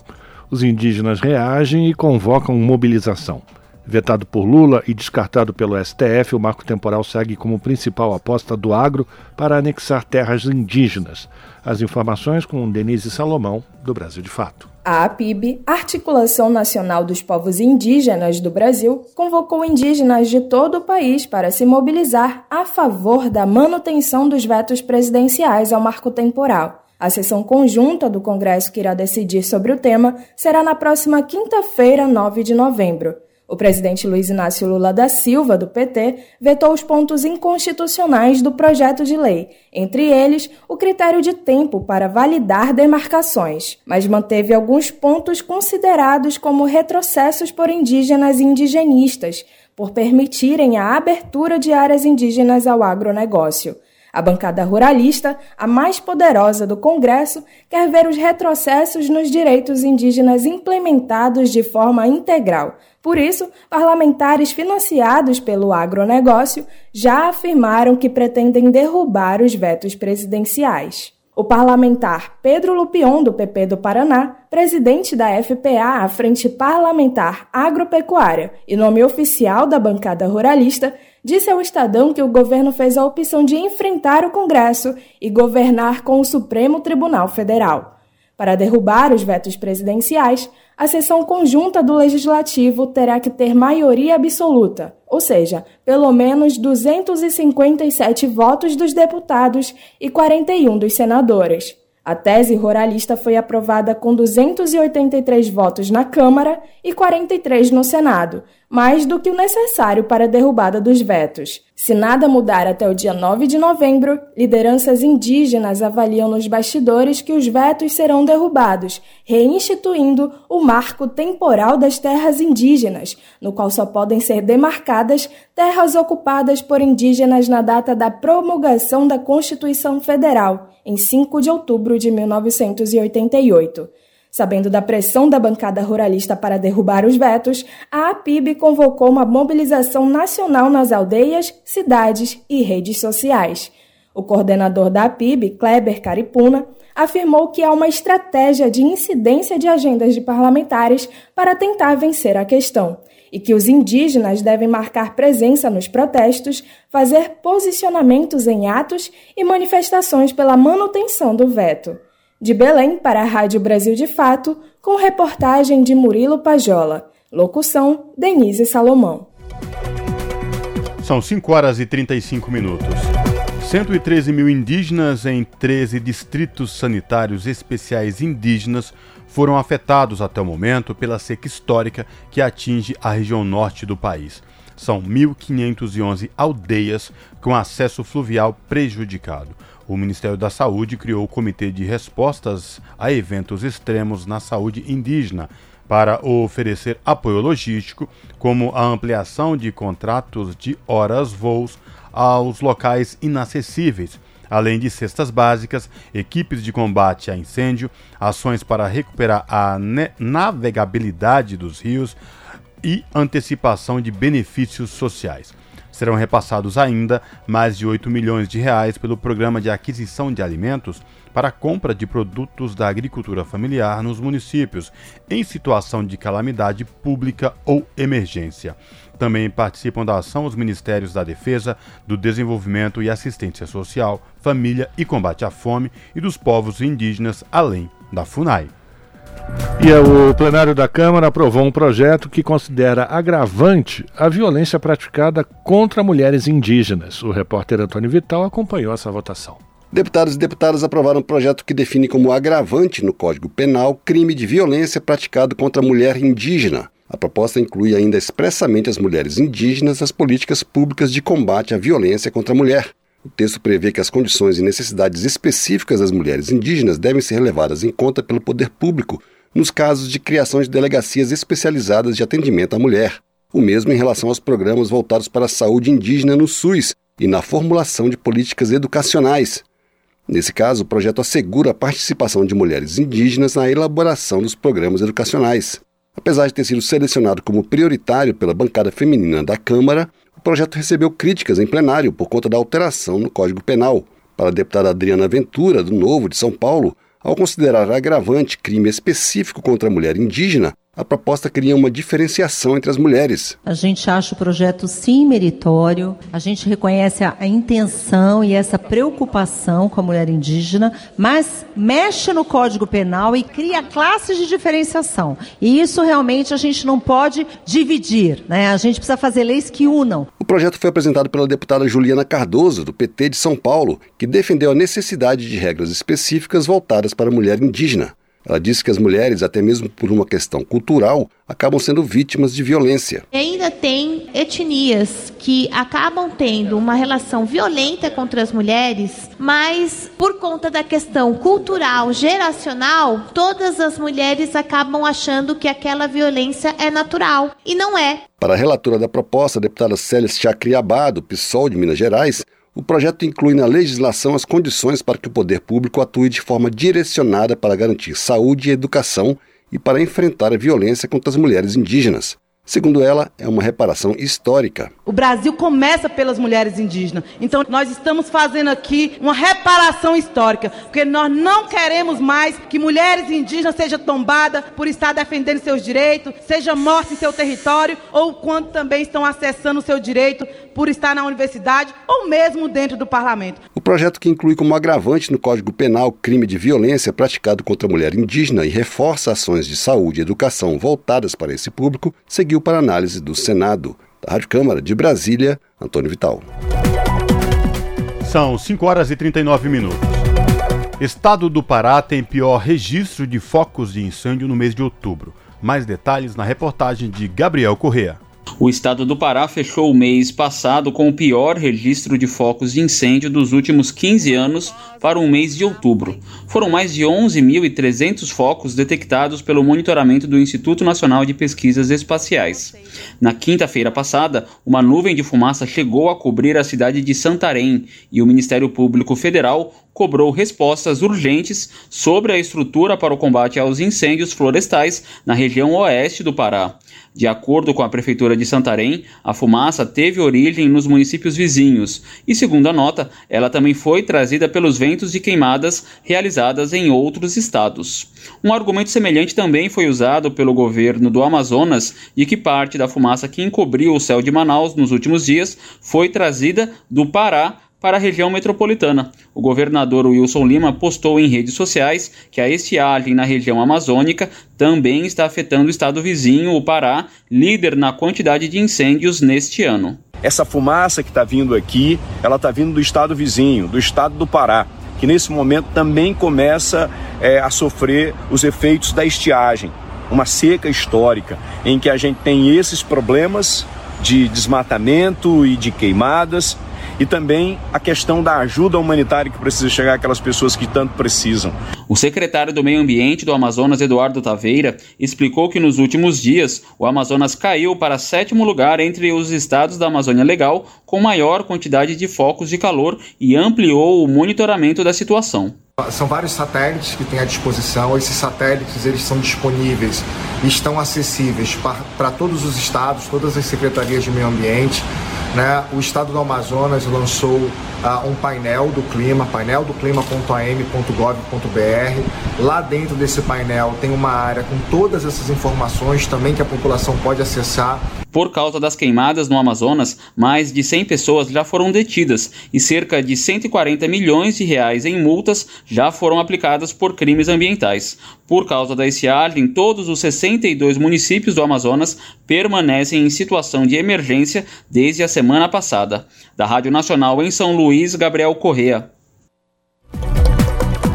Os indígenas reagem e convocam mobilização. Vetado por Lula e descartado pelo STF, o marco temporal segue como principal aposta do agro para anexar terras indígenas. As informações com Denise Salomão, do Brasil de Fato. A APIB, Articulação Nacional dos Povos Indígenas do Brasil, convocou indígenas de todo o país para se mobilizar a favor da manutenção dos vetos presidenciais ao marco temporal. A sessão conjunta do Congresso que irá decidir sobre o tema será na próxima quinta-feira, 9 de novembro. O presidente Luiz Inácio Lula da Silva, do PT, vetou os pontos inconstitucionais do projeto de lei, entre eles o critério de tempo para validar demarcações, mas manteve alguns pontos considerados como retrocessos por indígenas e indigenistas, por permitirem a abertura de áreas indígenas ao agronegócio. A bancada ruralista, a mais poderosa do Congresso, quer ver os retrocessos nos direitos indígenas implementados de forma integral. Por isso, parlamentares financiados pelo agronegócio já afirmaram que pretendem derrubar os vetos presidenciais. O parlamentar Pedro Lupion, do PP do Paraná, presidente da FPA, a Frente Parlamentar Agropecuária, e nome oficial da bancada ruralista, disse ao Estadão que o governo fez a opção de enfrentar o Congresso e governar com o Supremo Tribunal Federal. Para derrubar os vetos presidenciais, a sessão conjunta do Legislativo terá que ter maioria absoluta, ou seja, pelo menos 257 votos dos deputados e 41 dos senadores. A tese ruralista foi aprovada com 283 votos na Câmara e 43 no Senado, mais do que o necessário para a derrubada dos vetos. Se nada mudar até o dia 9 de novembro, lideranças indígenas avaliam nos bastidores que os vetos serão derrubados, reinstituindo o marco temporal das terras indígenas, no qual só podem ser demarcadas terras ocupadas por indígenas na data da promulgação da Constituição Federal, em 5 de outubro de 1988. Sabendo da pressão da bancada ruralista para derrubar os vetos, a APIB convocou uma mobilização nacional nas aldeias, cidades e redes sociais. O coordenador da APIB, Kleber Caripuna, afirmou que há uma estratégia de incidência de agendas de parlamentares para tentar vencer a questão e que os indígenas devem marcar presença nos protestos, fazer posicionamentos em atos e manifestações pela manutenção do veto. De Belém para a Rádio Brasil de Fato, com reportagem de Murilo Pajola. Locução: Denise Salomão. São 5 horas e 35 minutos. 113 mil indígenas em 13 distritos sanitários especiais indígenas foram afetados até o momento pela seca histórica que atinge a região norte do país. São 1.511 aldeias com acesso fluvial prejudicado o Ministério da Saúde criou o Comitê de Respostas a Eventos Extremos na Saúde Indígena para oferecer apoio logístico, como a ampliação de contratos de horas-voos aos locais inacessíveis, além de cestas básicas, equipes de combate a incêndio, ações para recuperar a navegabilidade dos rios e antecipação de benefícios sociais. Serão repassados ainda mais de 8 milhões de reais pelo Programa de Aquisição de Alimentos para a compra de produtos da agricultura familiar nos municípios em situação de calamidade pública ou emergência. Também participam da ação os Ministérios da Defesa, do Desenvolvimento e Assistência Social, Família e Combate à Fome e dos Povos Indígenas, além da FUNAI. E é o plenário da Câmara aprovou um projeto que considera agravante a violência praticada contra mulheres indígenas. O repórter Antônio Vital acompanhou essa votação. Deputados e deputadas aprovaram um projeto que define como agravante no Código Penal crime de violência praticado contra a mulher indígena. A proposta inclui ainda expressamente as mulheres indígenas nas políticas públicas de combate à violência contra a mulher. O texto prevê que as condições e necessidades específicas das mulheres indígenas devem ser levadas em conta pelo poder público nos casos de criação de delegacias especializadas de atendimento à mulher, o mesmo em relação aos programas voltados para a saúde indígena no SUS e na formulação de políticas educacionais. Nesse caso, o projeto assegura a participação de mulheres indígenas na elaboração dos programas educacionais. Apesar de ter sido selecionado como prioritário pela bancada feminina da Câmara, o projeto recebeu críticas em plenário por conta da alteração no Código Penal. Para a deputada Adriana Ventura, do Novo de São Paulo, ao considerar agravante crime específico contra a mulher indígena, a proposta cria uma diferenciação entre as mulheres. A gente acha o projeto sim meritório, a gente reconhece a, a, intenção e essa preocupação com a mulher indígena, mas mexe no Código Penal e cria classes de diferenciação. E isso realmente a gente não pode dividir, né? A gente precisa fazer leis que unam. O projeto foi apresentado pela deputada Juliana Cardoso, do PT de São Paulo, que defendeu a necessidade de regras específicas voltadas para a mulher indígena. Ela disse que as mulheres, até mesmo por uma questão cultural, acabam sendo vítimas de violência. E ainda tem etnias que acabam tendo uma relação violenta contra as mulheres, mas por conta da questão cultural, geracional, todas as mulheres acabam achando que aquela violência é natural e não é. Para a relatora da proposta, a deputada Célia Chacriabá, do PSOL de Minas Gerais, o projeto inclui na legislação as condições para que o poder público atue de forma direcionada para garantir saúde e educação e para enfrentar a violência contra as mulheres indígenas. Segundo ela, é uma reparação histórica. O Brasil começa pelas mulheres indígenas. Então, nós estamos fazendo aqui uma reparação histórica, porque nós não queremos mais que mulheres indígenas sejam tombadas por estar defendendo seus direitos, sejam mortas em seu território, ou quando também estão acessando o seu direito por estar na universidade ou mesmo dentro do parlamento. O projeto que inclui como agravante no Código Penal crime de violência praticado contra a mulher indígena e reforça ações de saúde e educação voltadas para esse público, seguiu para análise do Senado. Da Rádio Câmara de Brasília, Antônio Vital. São 5 horas e 39 minutos. Estado do Pará tem pior registro de focos de incêndio no mês de outubro. Mais detalhes na reportagem de Gabriel Correa. O estado do Pará fechou o mês passado com o pior registro de focos de incêndio dos últimos 15 anos para o mês de outubro. Foram mais de 11.300 focos detectados pelo monitoramento do Instituto Nacional de Pesquisas Espaciais. Na quinta-feira passada, uma nuvem de fumaça chegou a cobrir a cidade de Santarém e o Ministério Público Federal cobrou respostas urgentes sobre a estrutura para o combate aos incêndios florestais na região oeste do Pará. De acordo com a Prefeitura de Santarém, a fumaça teve origem nos municípios vizinhos e, segundo a nota, ela também foi trazida pelos ventos de queimadas realizadas em outros estados. Um argumento semelhante também foi usado pelo governo do Amazonas de que parte da fumaça que encobriu o céu de Manaus nos últimos dias foi trazida do Pará para a região metropolitana. O governador Wilson Lima postou em redes sociais que a estiagem na região amazônica também está afetando o estado vizinho, o Pará, líder na quantidade de incêndios neste ano. Essa fumaça que está vindo aqui, ela está vindo do estado vizinho, do estado do Pará, que nesse momento também começa é, a sofrer os efeitos da estiagem, uma seca histórica, em que a gente tem esses problemas de desmatamento e de queimadas e também a questão da ajuda humanitária que precisa chegar àquelas pessoas que tanto precisam. O secretário do Meio Ambiente do Amazonas, Eduardo Taveira, explicou que nos últimos dias o Amazonas caiu para sétimo lugar entre os estados da Amazônia Legal com maior quantidade de focos de calor e ampliou o monitoramento da situação. São vários satélites que tem à disposição. Esses satélites eles são disponíveis e estão acessíveis para todos os estados, todas as secretarias de meio ambiente. Né? O estado do Amazonas lançou uh, um painel do clima, paineldoclima.am.gov.br. Lá dentro desse painel tem uma área com todas essas informações também que a população pode acessar. Por causa das queimadas no Amazonas, mais de 100 pessoas já foram detidas e cerca de 140 milhões de reais em multas já foram aplicadas por crimes ambientais. Por causa da estiagem, todos os 62 municípios do Amazonas permanecem em situação de emergência desde a semana passada. Da Rádio Nacional em São Luís, Gabriel Correa.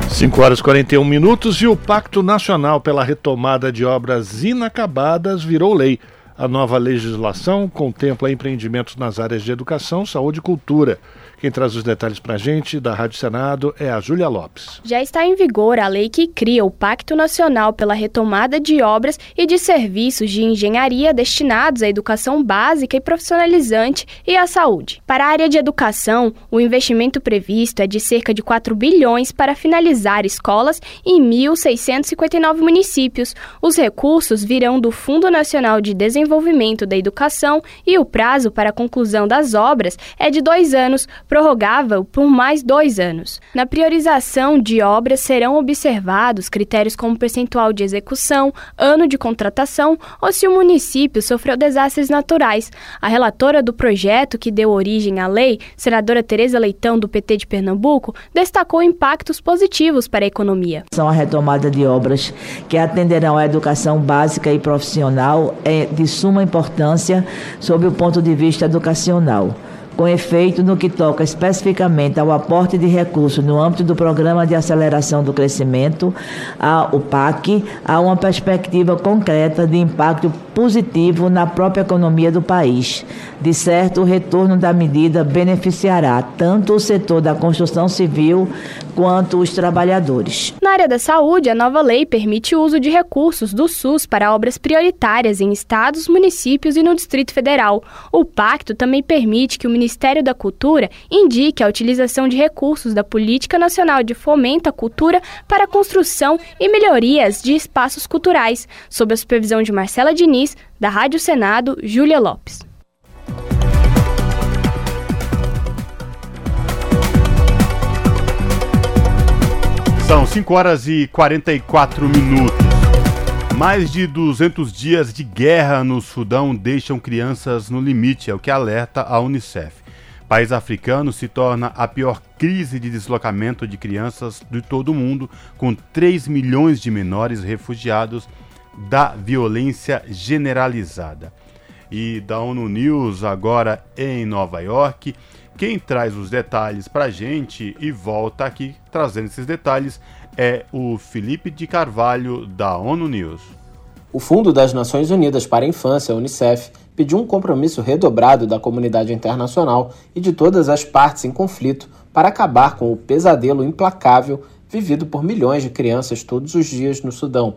5 horas e 41 minutos e o Pacto Nacional pela Retomada de Obras Inacabadas virou lei. A nova legislação contempla empreendimentos nas áreas de educação, saúde e cultura. Quem traz os detalhes para a gente da Rádio Senado é a Júlia Lopes. Já está em vigor a lei que cria o Pacto Nacional pela Retomada de Obras e de Serviços de Engenharia destinados à educação básica e profissionalizante e à saúde. Para a área de educação, o investimento previsto é de cerca de 4 bilhões para finalizar escolas em 1.659 municípios. Os recursos virão do Fundo Nacional de Desenvolvimento da Educação e o prazo para a conclusão das obras é de dois anos prorrogável por mais dois anos. Na priorização de obras serão observados critérios como percentual de execução, ano de contratação ou se o município sofreu desastres naturais. A relatora do projeto que deu origem à lei, senadora Tereza Leitão, do PT de Pernambuco, destacou impactos positivos para a economia. São a retomada de obras que atenderão à educação básica e profissional é de suma importância sob o ponto de vista educacional com efeito no que toca especificamente ao aporte de recursos no âmbito do Programa de Aceleração do Crescimento, o PAC, há uma perspectiva concreta de impacto positivo na própria economia do país. De certo, o retorno da medida beneficiará tanto o setor da construção civil quanto os trabalhadores. Na área da saúde, a nova lei permite o uso de recursos do SUS para obras prioritárias em estados, municípios e no Distrito Federal. O pacto também permite que o Ministério da Cultura indique a utilização de recursos da Política Nacional de Fomento à Cultura para a construção e melhorias de espaços culturais, sob a supervisão de Marcela Diniz, da Rádio Senado, Júlia Lopes. São 5 horas e 44 minutos. Mais de 200 dias de guerra no Sudão deixam crianças no limite, é o que alerta a Unicef. país africano se torna a pior crise de deslocamento de crianças de todo o mundo, com 3 milhões de menores refugiados da violência generalizada. E da ONU News, agora em Nova York, quem traz os detalhes para a gente e volta aqui trazendo esses detalhes é o Felipe de Carvalho, da ONU News. O Fundo das Nações Unidas para a Infância, Unicef, pediu um compromisso redobrado da comunidade internacional e de todas as partes em conflito para acabar com o pesadelo implacável vivido por milhões de crianças todos os dias no Sudão.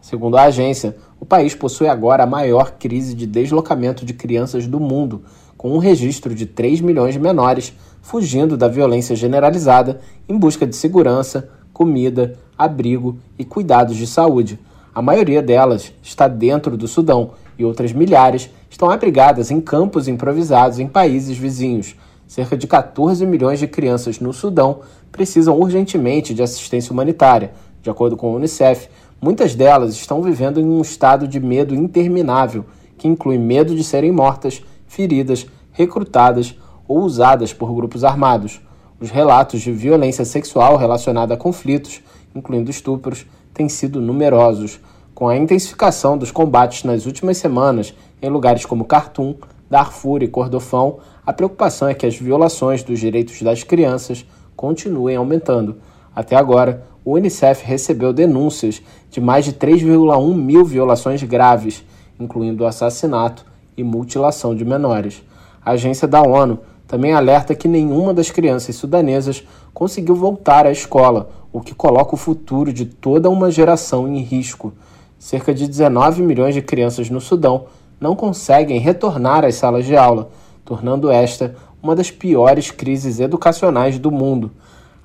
Segundo a agência, o país possui agora a maior crise de deslocamento de crianças do mundo, com um registro de 3 milhões de menores fugindo da violência generalizada em busca de segurança, comida, abrigo e cuidados de saúde. A maioria delas está dentro do Sudão e outras milhares estão abrigadas em campos improvisados em países vizinhos. Cerca de 14 milhões de crianças no Sudão precisam urgentemente de assistência humanitária. De acordo com a Unicef, muitas delas estão vivendo em um estado de medo interminável, que inclui medo de serem mortas, feridas, recrutadas ou usadas por grupos armados. Os relatos de violência sexual relacionada a conflitos, incluindo estupros, têm sido numerosos. Com a intensificação dos combates nas últimas semanas em lugares como Khartoum, Darfur e Cordofão, a preocupação é que as violações dos direitos das crianças continuem aumentando. Até agora, o Unicef recebeu denúncias de mais de 3,1 mil violações graves, incluindo assassinato e mutilação de menores. A agência da ONU também alerta que nenhuma das crianças sudanesas conseguiu voltar à escola, o que coloca o futuro de toda uma geração em risco. Cerca de 19 milhões de crianças no Sudão não conseguem retornar às salas de aula, tornando esta uma das piores crises educacionais do mundo.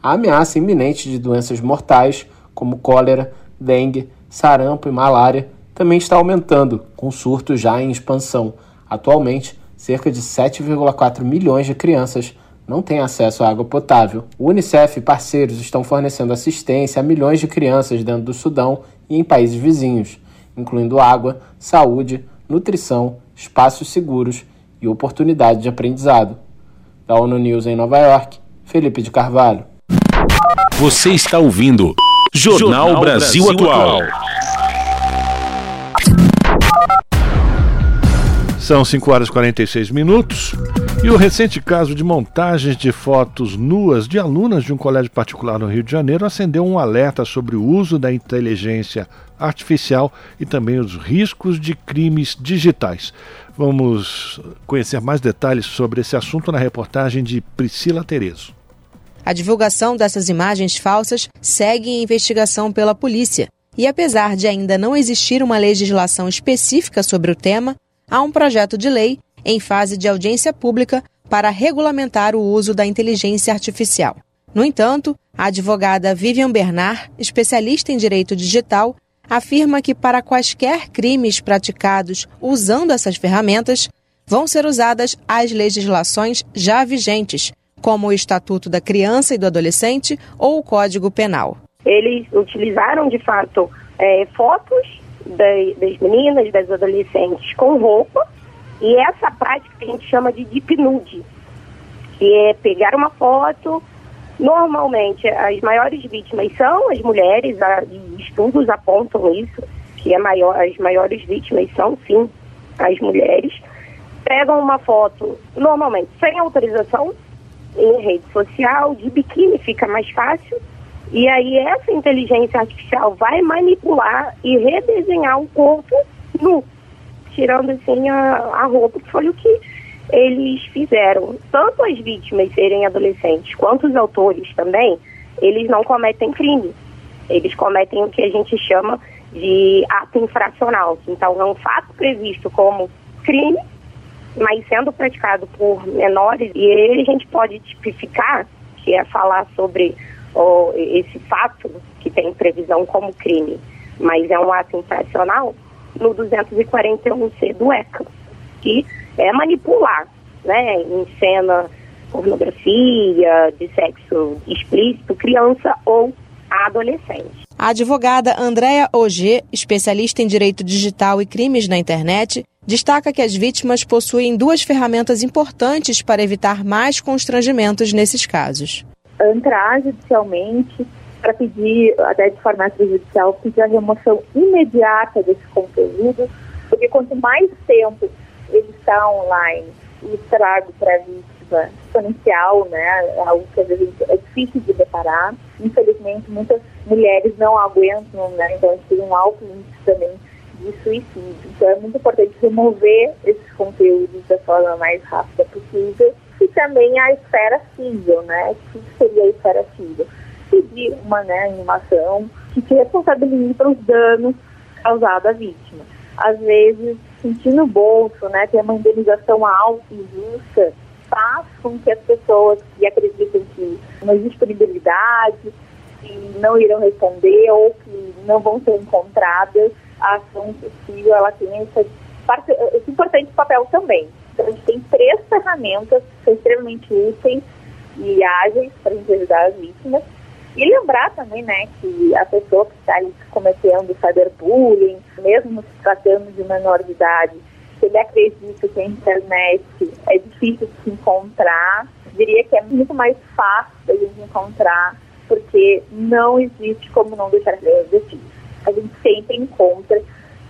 A ameaça iminente de doenças mortais, como cólera, dengue, sarampo e malária, também está aumentando, com surtos já em expansão. Atualmente, cerca de 7,4 milhões de crianças não têm acesso à água potável. O Unicef e parceiros estão fornecendo assistência a milhões de crianças dentro do Sudão e em países vizinhos, incluindo água, saúde, nutrição, espaços seguros e oportunidade de aprendizado. Da ONU News em Nova York, Felipe de Carvalho. Você está ouvindo Jornal, Jornal Brasil, Brasil Atual. São 5 horas e 46 minutos. E o recente caso de montagens de fotos nuas de alunas de um colégio particular no Rio de Janeiro acendeu um alerta sobre o uso da inteligência artificial e também os riscos de crimes digitais. Vamos conhecer mais detalhes sobre esse assunto na reportagem de Priscila Terezo. A divulgação dessas imagens falsas segue em investigação pela polícia. E apesar de ainda não existir uma legislação específica sobre o tema, há um projeto de lei em fase de audiência pública para regulamentar o uso da inteligência artificial. No entanto, a advogada Vivian Bernard, especialista em direito digital, afirma que para quaisquer crimes praticados usando essas ferramentas, vão ser usadas as legislações já vigentes, como o Estatuto da Criança e do Adolescente ou o Código Penal. Eles utilizaram, de fato, é, fotos das meninas, das adolescentes com roupa, e essa prática a gente chama de deep nude, que é pegar uma foto. Normalmente, as maiores vítimas são as mulheres, estudos apontam isso, que é maior, as maiores vítimas são, sim, as mulheres. Pegam uma foto, normalmente sem autorização, em rede social, de biquíni fica mais fácil, e aí essa inteligência artificial vai manipular e redesenhar o corpo nu, tirando assim a, a roupa, que foi o que eles fizeram. Tanto as vítimas serem adolescentes quanto os autores também, eles não cometem crime. Eles cometem o que a gente chama de ato infracional. Então é um fato previsto como crime, mas sendo praticado por menores, e aí a gente pode tipificar, que é falar sobre esse fato que tem previsão como crime, mas é um ato infracional, no 241C do ECA, que é manipular, né, em cena pornografia, de sexo explícito, criança ou adolescente. A advogada Andréa Auger, especialista em direito digital e crimes na internet, destaca que as vítimas possuem duas ferramentas importantes para evitar mais constrangimentos nesses casos. Entrar judicialmente para pedir, até de forma extrajudicial, pedir a remoção imediata desse conteúdo, porque quanto mais tempo ele está online, o estrago para a vítima exponencial, né, é algo que às vezes é difícil de reparar. Infelizmente, muitas mulheres não aguentam, né, então a gente tem um alto índice também de suicídio. Então é muito importante remover esses conteúdos da forma mais rápida possível. E também a esfera civil, né? O que seria a esfera civil? Pedir uma né, animação que se responsabilize pelos danos causados à vítima. Às vezes, sentir no bolso, né, ter uma indenização alta e justa, faz com que as pessoas que acreditam que não existe disponibilidade, que não irão responder ou que não vão ser encontradas, a ação civil ela tem esse importante papel também. Então, a gente tem três ferramentas que são extremamente úteis e ágeis para a gente ajudar as vítimas. E lembrar também, né, que a pessoa que está ali cometendo cyberbullying, mesmo se tratando de menor de idade, se ele acredita que a internet é difícil de se encontrar, diria que é muito mais fácil a gente encontrar, porque não existe como não deixar de existir a gente sempre encontra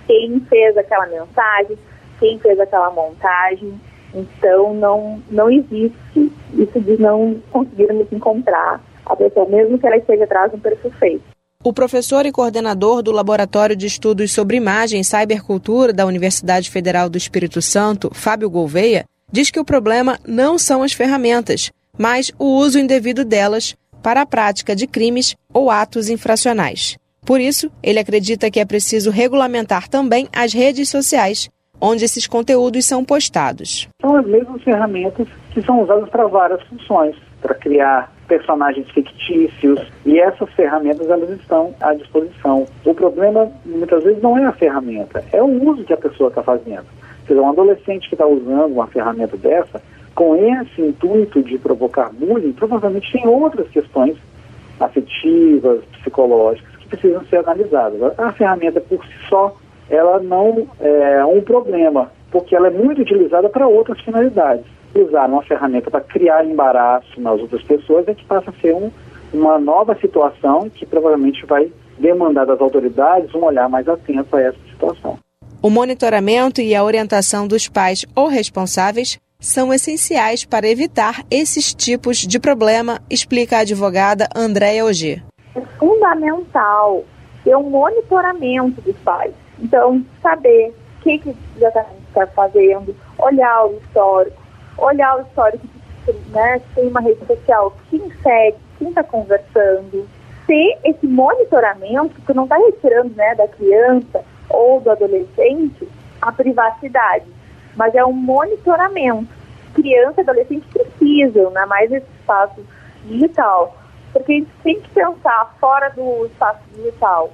quem fez aquela mensagem, quem fez aquela montagem. Então, não, não existe isso de não conseguirmos encontrar a pessoa, mesmo que ela esteja atrás de um perfil feito. O professor e coordenador do Laboratório de Estudos sobre Imagem e Cybercultura da Universidade Federal do Espírito Santo, Fábio Gouveia, diz que o problema não são as ferramentas, mas o uso indevido delas para a prática de crimes ou atos infracionais. Por isso, ele acredita que é preciso regulamentar também as redes sociais, onde esses conteúdos são postados. São as mesmas ferramentas que são usadas para várias funções, para criar personagens fictícios e essas ferramentas elas estão à disposição. O problema muitas vezes não é a ferramenta, é o uso que a pessoa está fazendo. Quer dizer, um adolescente que está usando uma ferramenta dessa, com esse intuito de provocar bullying, provavelmente tem outras questões afetivas, psicológicas precisam ser analisadas. A ferramenta por si só, ela não é um problema, porque ela é muito utilizada para outras finalidades. Usar uma ferramenta para criar embaraço nas outras pessoas é que passa a ser um, uma nova situação que provavelmente vai demandar das autoridades um olhar mais atento a essa situação. O monitoramento e a orientação dos pais ou responsáveis são essenciais para evitar esses tipos de problema, explica a advogada Andréa Auger é fundamental ter um monitoramento dos pais. Então, saber o que, que exatamente está fazendo, olhar o histórico, olhar o histórico, né, tem uma rede social, quem segue, quem está conversando, ter esse monitoramento que não está retirando né, da criança ou do adolescente a privacidade, mas é um monitoramento. Criança e adolescente precisam, né, mais esse espaço digital porque a gente tem que pensar fora do espaço digital.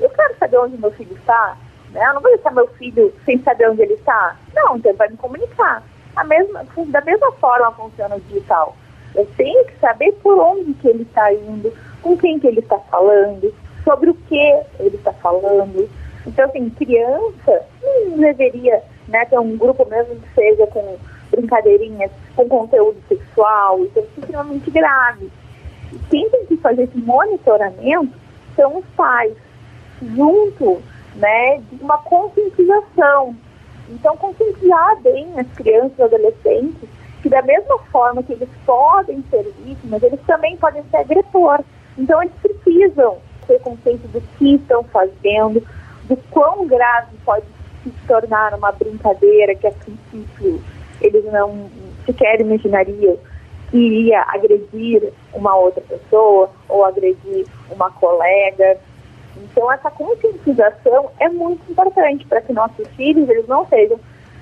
Eu quero saber onde meu filho está, né? Eu não vou deixar meu filho sem saber onde ele está. Não, então ele vai me comunicar. A mesma, da mesma forma funciona o digital. Eu tenho que saber por onde que ele está indo, com quem que ele está falando, sobre o que ele está falando. Então, assim, criança não deveria né, ter um grupo mesmo que seja com brincadeirinhas, com conteúdo sexual, isso é extremamente grave quem tem que fazer esse monitoramento são os pais, junto né, de uma conscientização. Então, conscientizar bem as crianças e adolescentes que da mesma forma que eles podem ser vítimas, eles também podem ser agressores. Então, eles precisam ter consciência do que estão fazendo, do quão grave pode se tornar uma brincadeira que, a princípio, eles não sequer imaginariam que iria agredir uma outra pessoa ou agredir uma colega. Então, essa conscientização é muito importante para que nossos filhos eles não sejam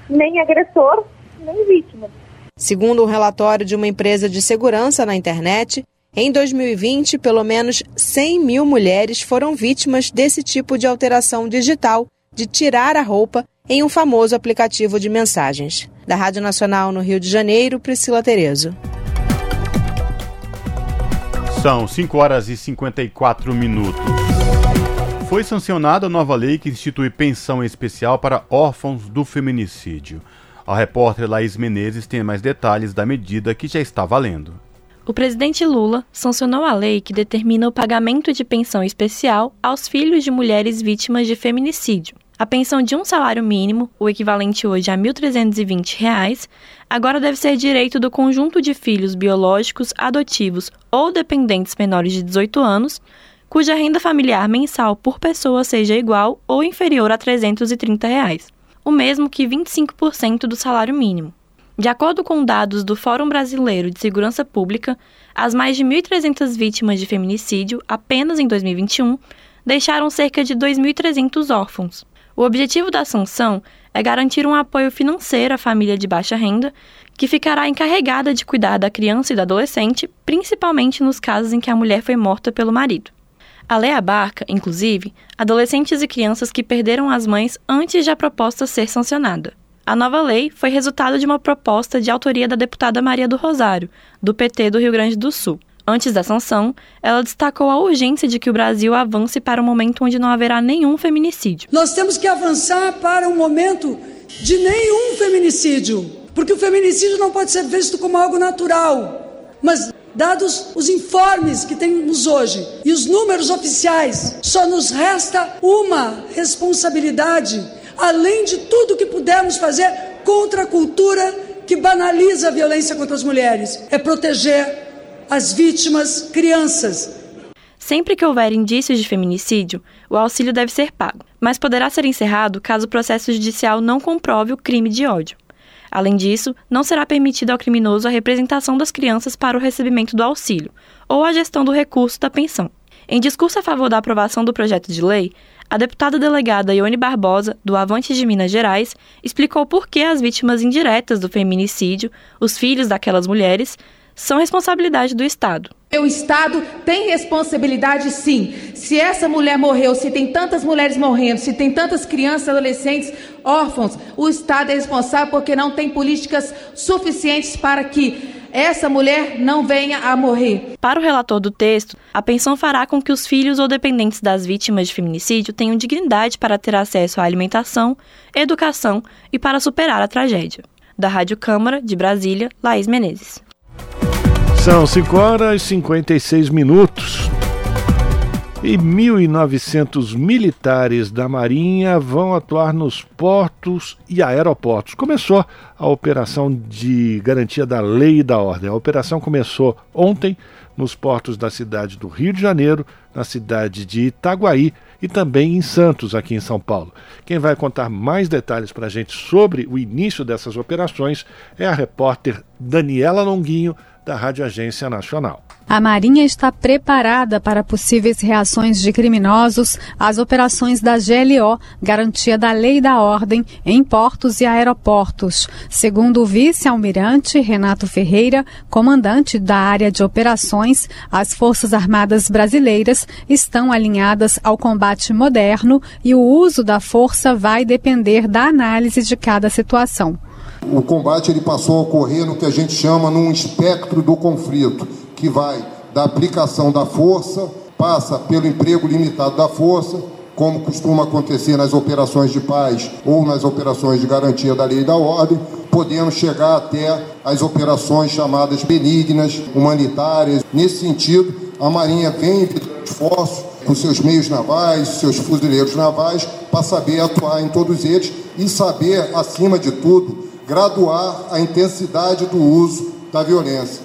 nem agressor, nem vítima. Segundo um relatório de uma empresa de segurança na internet, em 2020, pelo menos 100 mil mulheres foram vítimas desse tipo de alteração digital, de tirar a roupa em um famoso aplicativo de mensagens. Da Rádio Nacional no Rio de Janeiro, Priscila Terezo. São 5 horas e 54 minutos. Foi sancionada a nova lei que institui pensão especial para órfãos do feminicídio. A repórter Laís Menezes tem mais detalhes da medida que já está valendo. O presidente Lula sancionou a lei que determina o pagamento de pensão especial aos filhos de mulheres vítimas de feminicídio. A pensão de um salário mínimo, o equivalente hoje a R$ 1.320, agora deve ser direito do conjunto de filhos biológicos, adotivos ou dependentes menores de 18 anos, cuja renda familiar mensal por pessoa seja igual ou inferior a 330 reais, o mesmo que 25% do salário mínimo. De acordo com dados do Fórum Brasileiro de Segurança Pública, as mais de 1.300 vítimas de feminicídio, apenas em 2021, deixaram cerca de 2.300 órfãos. O objetivo da sanção é garantir um apoio financeiro à família de baixa renda, que ficará encarregada de cuidar da criança e do adolescente, principalmente nos casos em que a mulher foi morta pelo marido. A lei abarca, inclusive, adolescentes e crianças que perderam as mães antes de a proposta ser sancionada. A nova lei foi resultado de uma proposta de autoria da deputada Maria do Rosário, do PT do Rio Grande do Sul. Antes da sanção, ela destacou a urgência de que o Brasil avance para um momento onde não haverá nenhum feminicídio. Nós temos que avançar para um momento de nenhum feminicídio, porque o feminicídio não pode ser visto como algo natural. Mas, dados os informes que temos hoje e os números oficiais, só nos resta uma responsabilidade além de tudo que pudermos fazer contra a cultura que banaliza a violência contra as mulheres. É proteger as vítimas crianças. Sempre que houver indícios de feminicídio, o auxílio deve ser pago, mas poderá ser encerrado caso o processo judicial não comprove o crime de ódio. Além disso, não será permitido ao criminoso a representação das crianças para o recebimento do auxílio ou a gestão do recurso da pensão. Em discurso a favor da aprovação do projeto de lei, a deputada delegada Ione Barbosa, do Avante de Minas Gerais, explicou por que as vítimas indiretas do feminicídio, os filhos daquelas mulheres, são responsabilidade do Estado. O Estado tem responsabilidade sim. Se essa mulher morreu, se tem tantas mulheres morrendo, se tem tantas crianças, adolescentes, órfãos, o Estado é responsável porque não tem políticas suficientes para que essa mulher não venha a morrer. Para o relator do texto, a pensão fará com que os filhos ou dependentes das vítimas de feminicídio tenham dignidade para ter acesso à alimentação, educação e para superar a tragédia. Da Rádio Câmara, de Brasília, Laís Menezes. São 5 horas e 56 minutos e 1.900 militares da Marinha vão atuar nos portos e aeroportos. Começou a operação de garantia da lei e da ordem. A operação começou ontem nos portos da cidade do Rio de Janeiro, na cidade de Itaguaí e também em Santos, aqui em São Paulo. Quem vai contar mais detalhes para a gente sobre o início dessas operações é a repórter Daniela Longuinho, da Rádio Agência Nacional. A Marinha está preparada para possíveis reações de criminosos às operações da GLO, garantia da lei e da ordem, em portos e aeroportos. Segundo o vice-almirante Renato Ferreira, comandante da área de operações, as Forças Armadas brasileiras estão alinhadas ao combate moderno e o uso da força vai depender da análise de cada situação. O combate ele passou a ocorrer no que a gente chama num espectro do conflito, que vai da aplicação da força, passa pelo emprego limitado da força, como costuma acontecer nas operações de paz ou nas operações de garantia da lei e da ordem, podendo chegar até as operações chamadas benignas, humanitárias. Nesse sentido, a Marinha vem esforço com seus meios navais, seus fuzileiros navais, para saber atuar em todos eles e saber, acima de tudo, graduar a intensidade do uso da violência.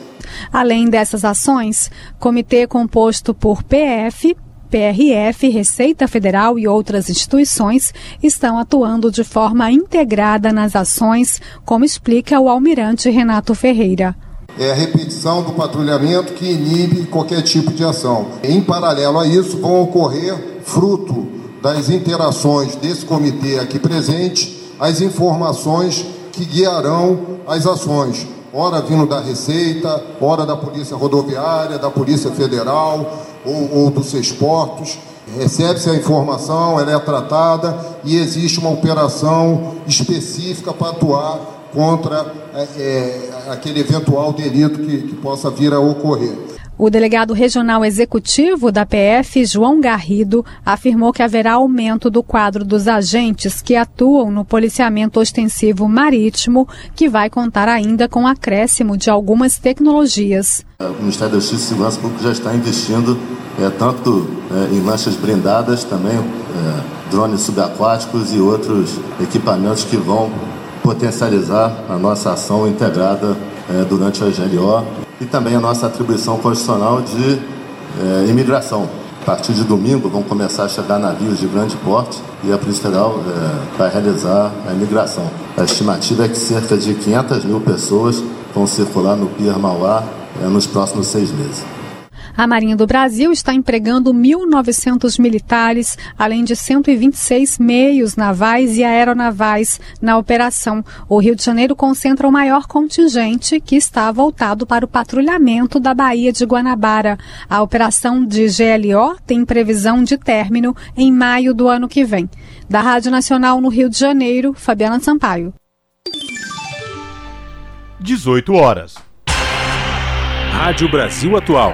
Além dessas ações, comitê composto por PF, PRF, Receita Federal e outras instituições estão atuando de forma integrada nas ações, como explica o almirante Renato Ferreira. É a repetição do patrulhamento que inibe qualquer tipo de ação. Em paralelo a isso, vão ocorrer, fruto das interações desse comitê aqui presente, as informações que guiarão as ações, ora vindo da Receita, ora da Polícia Rodoviária, da Polícia Federal ou, ou dos seis portos. Recebe-se a informação, ela é tratada e existe uma operação específica para atuar contra é, é, aquele eventual delito que, que possa vir a ocorrer. O delegado regional executivo da PF, João Garrido, afirmou que haverá aumento do quadro dos agentes que atuam no policiamento ostensivo marítimo, que vai contar ainda com acréscimo de algumas tecnologias. O Ministério da Justiça e Segurança Pública já está investindo é, tanto é, em lanchas blindadas, também é, drones subaquáticos e outros equipamentos que vão potencializar a nossa ação integrada é, durante a GLO e também a nossa atribuição constitucional de é, imigração. A partir de domingo vão começar a chegar navios de grande porte e a Polícia Federal é, vai realizar a imigração. A estimativa é que cerca de 500 mil pessoas vão circular no Pier Mauá é, nos próximos seis meses. A Marinha do Brasil está empregando 1.900 militares, além de 126 meios navais e aeronavais na operação. O Rio de Janeiro concentra o maior contingente, que está voltado para o patrulhamento da Baía de Guanabara. A operação de GLO tem previsão de término em maio do ano que vem. Da Rádio Nacional no Rio de Janeiro, Fabiana Sampaio. 18 horas. Rádio Brasil Atual.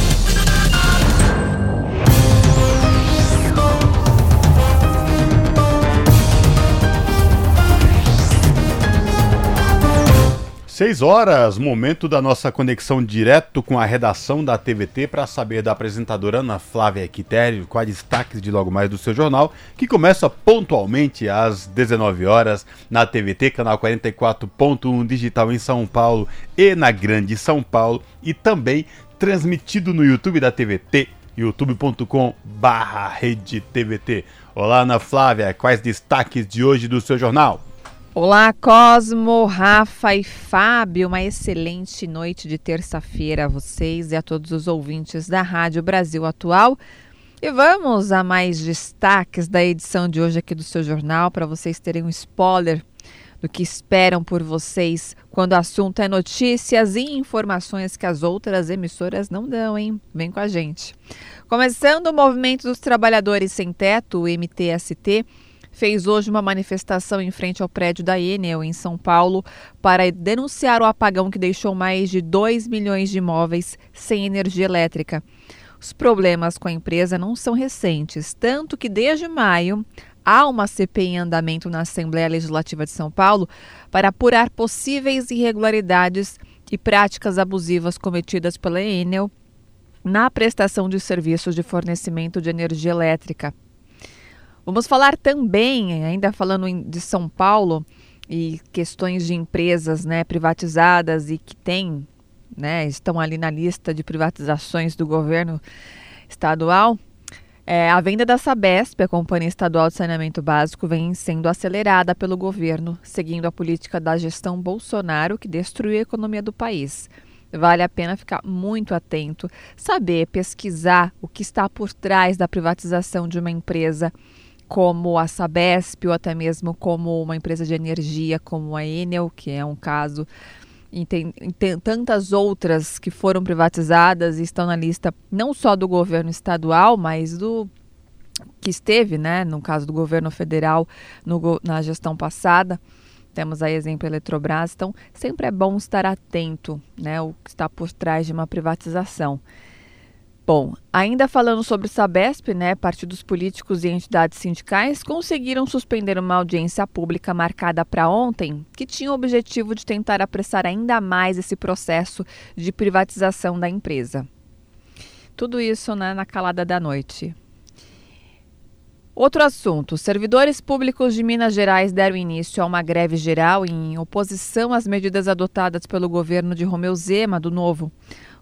Seis horas, momento da nossa conexão direto com a redação da TVT para saber da apresentadora Ana Flávia Quitério quais destaques de logo mais do seu jornal, que começa pontualmente às 19 horas na TVT, canal 44.1 digital em São Paulo e na Grande São Paulo e também transmitido no YouTube da TVT, youtube.com barra Olá Ana Flávia, quais destaques de hoje do seu jornal? Olá, Cosmo, Rafa e Fábio. Uma excelente noite de terça-feira a vocês e a todos os ouvintes da Rádio Brasil Atual. E vamos a mais destaques da edição de hoje aqui do seu jornal para vocês terem um spoiler do que esperam por vocês quando o assunto é notícias e informações que as outras emissoras não dão, hein? Vem com a gente. Começando o Movimento dos Trabalhadores Sem Teto, o MTST fez hoje uma manifestação em frente ao prédio da Enel, em São Paulo, para denunciar o apagão que deixou mais de 2 milhões de imóveis sem energia elétrica. Os problemas com a empresa não são recentes, tanto que desde maio há uma CPI em andamento na Assembleia Legislativa de São Paulo para apurar possíveis irregularidades e práticas abusivas cometidas pela Enel na prestação de serviços de fornecimento de energia elétrica. Vamos falar também, ainda falando de São Paulo e questões de empresas né, privatizadas e que têm, né, estão ali na lista de privatizações do governo estadual. É, a venda da Sabesp, a Companhia Estadual de Saneamento Básico, vem sendo acelerada pelo governo, seguindo a política da gestão Bolsonaro, que destruiu a economia do país. Vale a pena ficar muito atento, saber, pesquisar o que está por trás da privatização de uma empresa como a Sabesp ou até mesmo como uma empresa de energia como a Enel, que é um caso, e tem, tem, tantas outras que foram privatizadas e estão na lista não só do governo estadual, mas do que esteve, né, no caso do governo federal no, na gestão passada. Temos aí exemplo Eletrobras, então sempre é bom estar atento, né, o que está por trás de uma privatização. Bom, ainda falando sobre o Sabesp, né, partidos políticos e entidades sindicais conseguiram suspender uma audiência pública marcada para ontem, que tinha o objetivo de tentar apressar ainda mais esse processo de privatização da empresa. Tudo isso né, na calada da noite. Outro assunto: servidores públicos de Minas Gerais deram início a uma greve geral em oposição às medidas adotadas pelo governo de Romeu Zema, do Novo.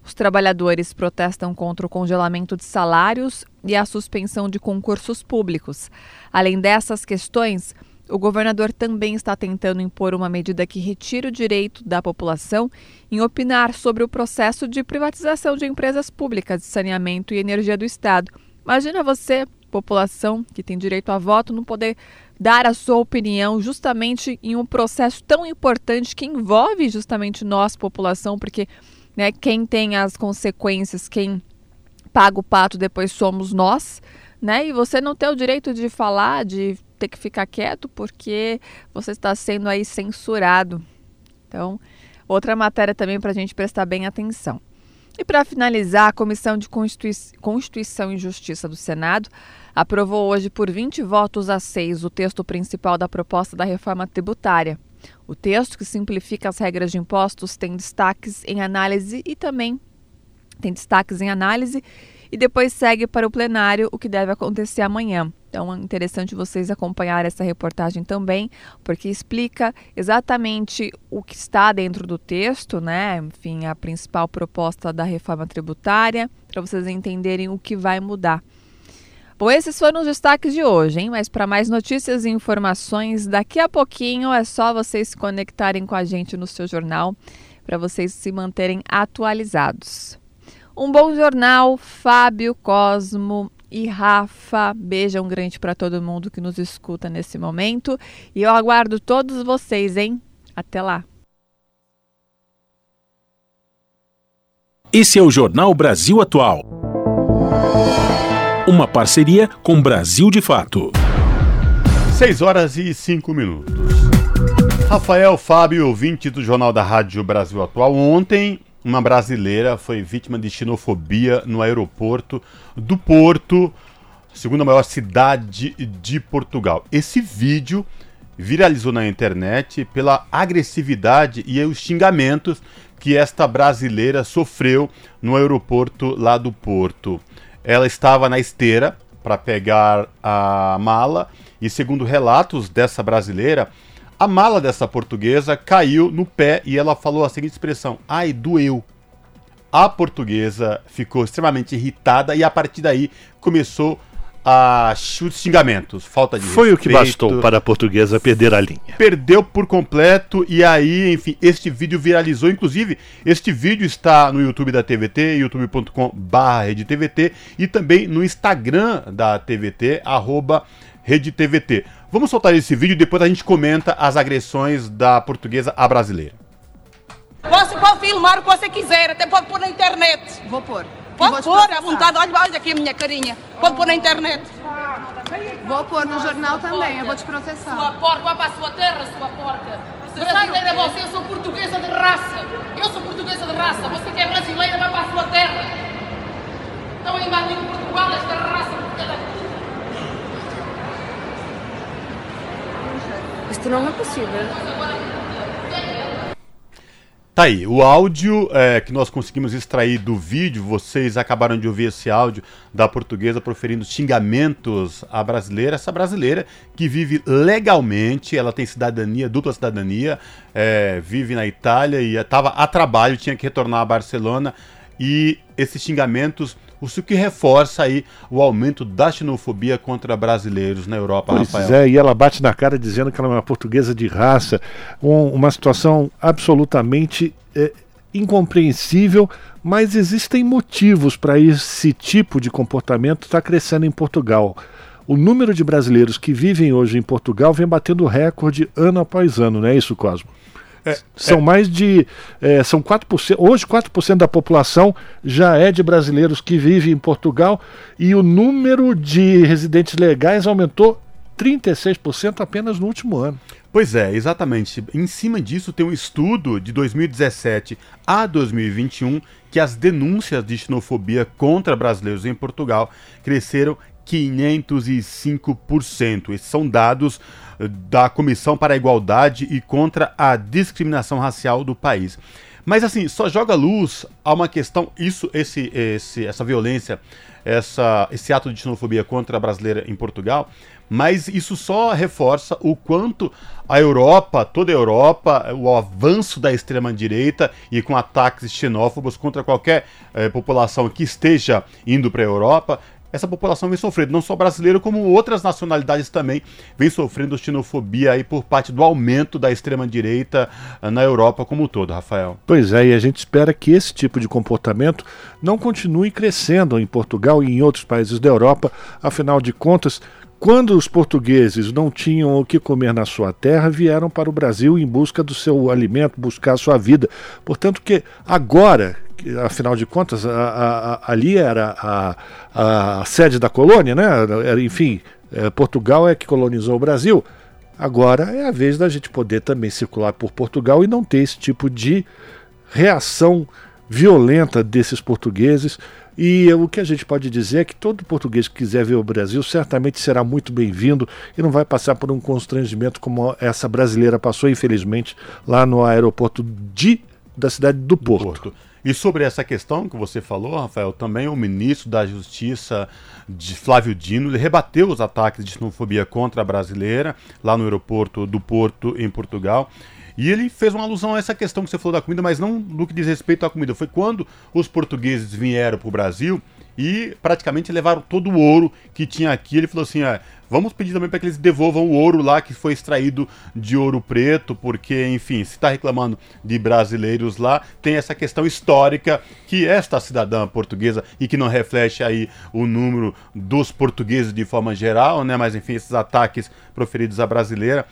Os trabalhadores protestam contra o congelamento de salários e a suspensão de concursos públicos. Além dessas questões, o governador também está tentando impor uma medida que retire o direito da população em opinar sobre o processo de privatização de empresas públicas de saneamento e energia do Estado. Imagina você população que tem direito a voto não poder dar a sua opinião justamente em um processo tão importante que envolve justamente nós, população, porque né, quem tem as consequências, quem paga o pato depois somos nós, né? E você não tem o direito de falar, de ter que ficar quieto porque você está sendo aí censurado. Então, outra matéria também para a gente prestar bem atenção. E para finalizar, a Comissão de Constituição e Justiça do Senado aprovou hoje por 20 votos a 6 o texto principal da proposta da reforma tributária. O texto, que simplifica as regras de impostos, tem destaques em análise e também tem destaques em análise e depois segue para o plenário, o que deve acontecer amanhã. Então é interessante vocês acompanhar essa reportagem também, porque explica exatamente o que está dentro do texto, né? Enfim, a principal proposta da reforma tributária, para vocês entenderem o que vai mudar. Bom, esses foram os destaques de hoje, hein? Mas para mais notícias e informações, daqui a pouquinho é só vocês se conectarem com a gente no seu jornal para vocês se manterem atualizados. Um bom jornal, Fábio, Cosmo e Rafa. Beijão grande para todo mundo que nos escuta nesse momento. E eu aguardo todos vocês, hein? Até lá. Esse é o Jornal Brasil Atual. Uma parceria com Brasil de Fato. 6 horas e 5 minutos. Rafael Fábio, ouvinte do Jornal da Rádio Brasil Atual. Ontem, uma brasileira foi vítima de xenofobia no aeroporto do Porto, segunda maior cidade de Portugal. Esse vídeo viralizou na internet pela agressividade e os xingamentos que esta brasileira sofreu no aeroporto lá do Porto. Ela estava na esteira para pegar a mala e, segundo relatos dessa brasileira, a mala dessa portuguesa caiu no pé e ela falou a seguinte expressão: ai, doeu. A portuguesa ficou extremamente irritada e a partir daí começou a xingamentos, falta de Foi respeito. o que bastou para a portuguesa perder a linha. Perdeu por completo e aí, enfim, este vídeo viralizou. Inclusive, este vídeo está no YouTube da TVT, youtube.com/redtvt e também no Instagram da TVT, arroba RedeTVT. Vamos soltar esse vídeo e depois a gente comenta as agressões da portuguesa à brasileira. Você pode filmar o que você quiser, até pode pôr na internet. Vou pôr. Pode pôr à vontade, olha, olha aqui a minha carinha. Pode pôr na internet. Vou pôr no jornal também, eu vou te processar. Sua porca, vai para a sua terra, sua porca. Você sabe quem é você? Eu sou portuguesa de raça. Eu sou portuguesa de raça. Você que é brasileira, vai para a sua terra. Estão a invadir Portugal, esta raça. Isto não é possível. Tá aí, o áudio é, que nós conseguimos extrair do vídeo, vocês acabaram de ouvir esse áudio da portuguesa proferindo xingamentos à brasileira, essa brasileira que vive legalmente, ela tem cidadania, dupla cidadania, é, vive na Itália e estava a trabalho, tinha que retornar a Barcelona e esses xingamentos o que reforça aí o aumento da xenofobia contra brasileiros na Europa, pois Rafael. É, e ela bate na cara dizendo que ela é uma portuguesa de raça, um, uma situação absolutamente é, incompreensível, mas existem motivos para esse tipo de comportamento estar tá crescendo em Portugal. O número de brasileiros que vivem hoje em Portugal vem batendo recorde ano após ano, não é isso, Cosmo? É, são é. mais de. É, são 4%. Hoje, 4% da população já é de brasileiros que vivem em Portugal e o número de residentes legais aumentou 36% apenas no último ano. Pois é, exatamente. Em cima disso, tem um estudo de 2017 a 2021 que as denúncias de xenofobia contra brasileiros em Portugal cresceram 505%. Esses são dados da Comissão para a Igualdade e contra a Discriminação Racial do país. Mas assim, só joga luz a uma questão, isso, esse, esse, essa violência, essa, esse ato de xenofobia contra a brasileira em Portugal, mas isso só reforça o quanto a Europa, toda a Europa, o avanço da extrema-direita e com ataques xenófobos contra qualquer eh, população que esteja indo para a Europa, essa população vem sofrendo, não só brasileiro, como outras nacionalidades também vem sofrendo xenofobia aí por parte do aumento da extrema-direita ah, na Europa como um todo, Rafael. Pois é, e a gente espera que esse tipo de comportamento não continue crescendo em Portugal e em outros países da Europa, afinal de contas. Quando os portugueses não tinham o que comer na sua terra, vieram para o Brasil em busca do seu alimento, buscar a sua vida. Portanto, que agora afinal de contas, a, a, ali era a, a, sede da colônia, né? Era, enfim, é, Portugal é que colonizou o Brasil. Agora é a vez da gente poder também circular por Portugal e não ter esse tipo de reação violenta desses portugueses. E o que a gente pode dizer é que todo português que quiser ver o Brasil certamente será muito bem-vindo e não vai passar por um constrangimento como essa brasileira passou, infelizmente, lá no aeroporto de, da cidade do Porto. Do Porto. E sobre essa questão que você falou, Rafael, também o ministro da Justiça, de Flávio Dino, ele rebateu os ataques de xenofobia contra a brasileira lá no aeroporto do Porto, em Portugal. E ele fez uma alusão a essa questão que você falou da comida, mas não no que diz respeito à comida. Foi quando os portugueses vieram para o Brasil e praticamente levaram todo o ouro que tinha aqui. Ele falou assim: ah, vamos pedir também para que eles devolvam o ouro lá que foi extraído de ouro preto, porque, enfim, se está reclamando de brasileiros lá, tem essa questão histórica que esta cidadã portuguesa e que não reflete aí o número dos portugueses de forma geral, né? Mas enfim, esses ataques proferidos à brasileira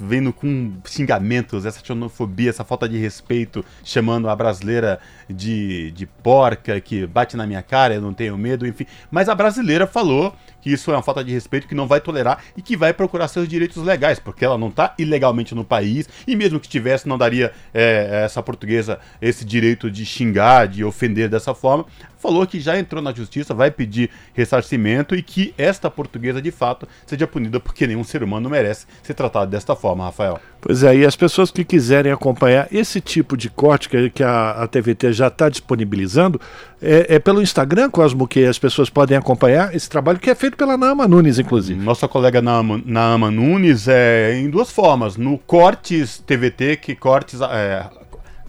vendo com xingamentos, essa xenofobia, essa falta de respeito, chamando a brasileira de, de porca, que bate na minha cara, eu não tenho medo, enfim. Mas a brasileira falou que isso é uma falta de respeito, que não vai tolerar e que vai procurar seus direitos legais, porque ela não está ilegalmente no país e mesmo que tivesse, não daria é, essa portuguesa esse direito de xingar, de ofender dessa forma. Falou que já entrou na justiça, vai pedir ressarcimento e que esta portuguesa de fato seja punida porque nenhum ser humano merece ser tratado desta forma, Rafael. Pois é, e as pessoas que quiserem acompanhar esse tipo de corte que, que a, a TVT já está disponibilizando, é, é, pelo Instagram, Cosmo, que as pessoas podem acompanhar esse trabalho que é feito pela Naama Nunes, inclusive. Nossa colega Naama, Naama Nunes é em duas formas. No Cortes TVT, que cortes, é,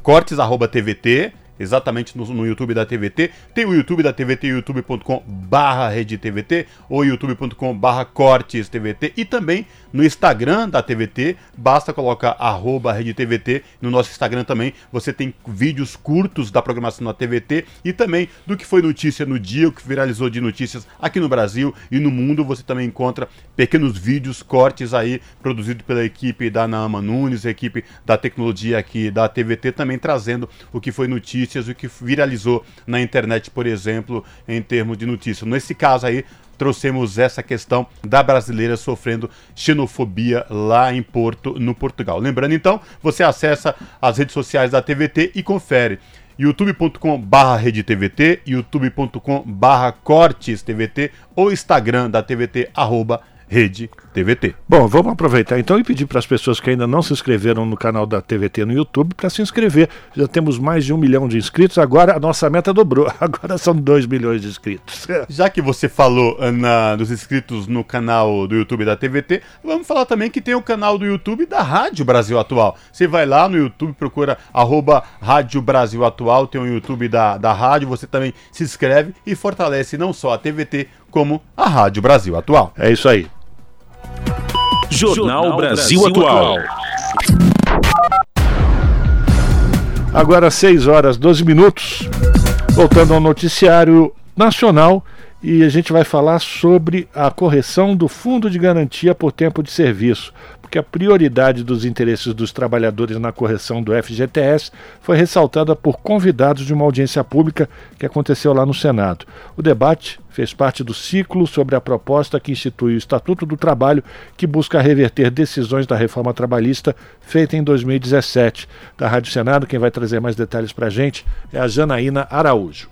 cortes arroba TVT, exatamente no, no, YouTube da TVT. Tem o YouTube da TVT, youtube.com barra TVT ou youtube.com barra cortes TVT e também no Instagram da TVT, basta colocar arroba TVT. No nosso Instagram também você tem vídeos curtos da programação da TVT e também do que foi notícia no dia, o que viralizou de notícias aqui no Brasil e no mundo. Você também encontra pequenos vídeos, cortes aí, produzidos pela equipe da Naama Nunes, equipe da tecnologia aqui da TVT, também trazendo o que foi notícias, o que viralizou na internet, por exemplo, em termos de notícias. Nesse caso aí, trouxemos essa questão da brasileira sofrendo xenofobia lá em Porto, no Portugal. Lembrando então, você acessa as redes sociais da TVT e confere youtube.com barra TVT, youtube.com barra cortes TVT ou Instagram da TVT arroba Rede TVT. Bom, vamos aproveitar então e pedir para as pessoas que ainda não se inscreveram no canal da TVT no YouTube para se inscrever. Já temos mais de um milhão de inscritos, agora a nossa meta dobrou. Agora são dois milhões de inscritos. Já que você falou na, dos inscritos no canal do YouTube da TVT, vamos falar também que tem o canal do YouTube da Rádio Brasil Atual. Você vai lá no YouTube, procura arroba Rádio Brasil Atual, tem o YouTube da, da rádio, você também se inscreve e fortalece não só a TVT, como a Rádio Brasil Atual. É isso aí. Jornal Brasil Atual. Agora 6 horas 12 minutos. Voltando ao noticiário nacional e a gente vai falar sobre a correção do Fundo de Garantia por Tempo de Serviço porque a prioridade dos interesses dos trabalhadores na correção do FGTS foi ressaltada por convidados de uma audiência pública que aconteceu lá no Senado. O debate fez parte do ciclo sobre a proposta que institui o Estatuto do Trabalho, que busca reverter decisões da reforma trabalhista feita em 2017. Da Rádio Senado, quem vai trazer mais detalhes para a gente é a Janaína Araújo.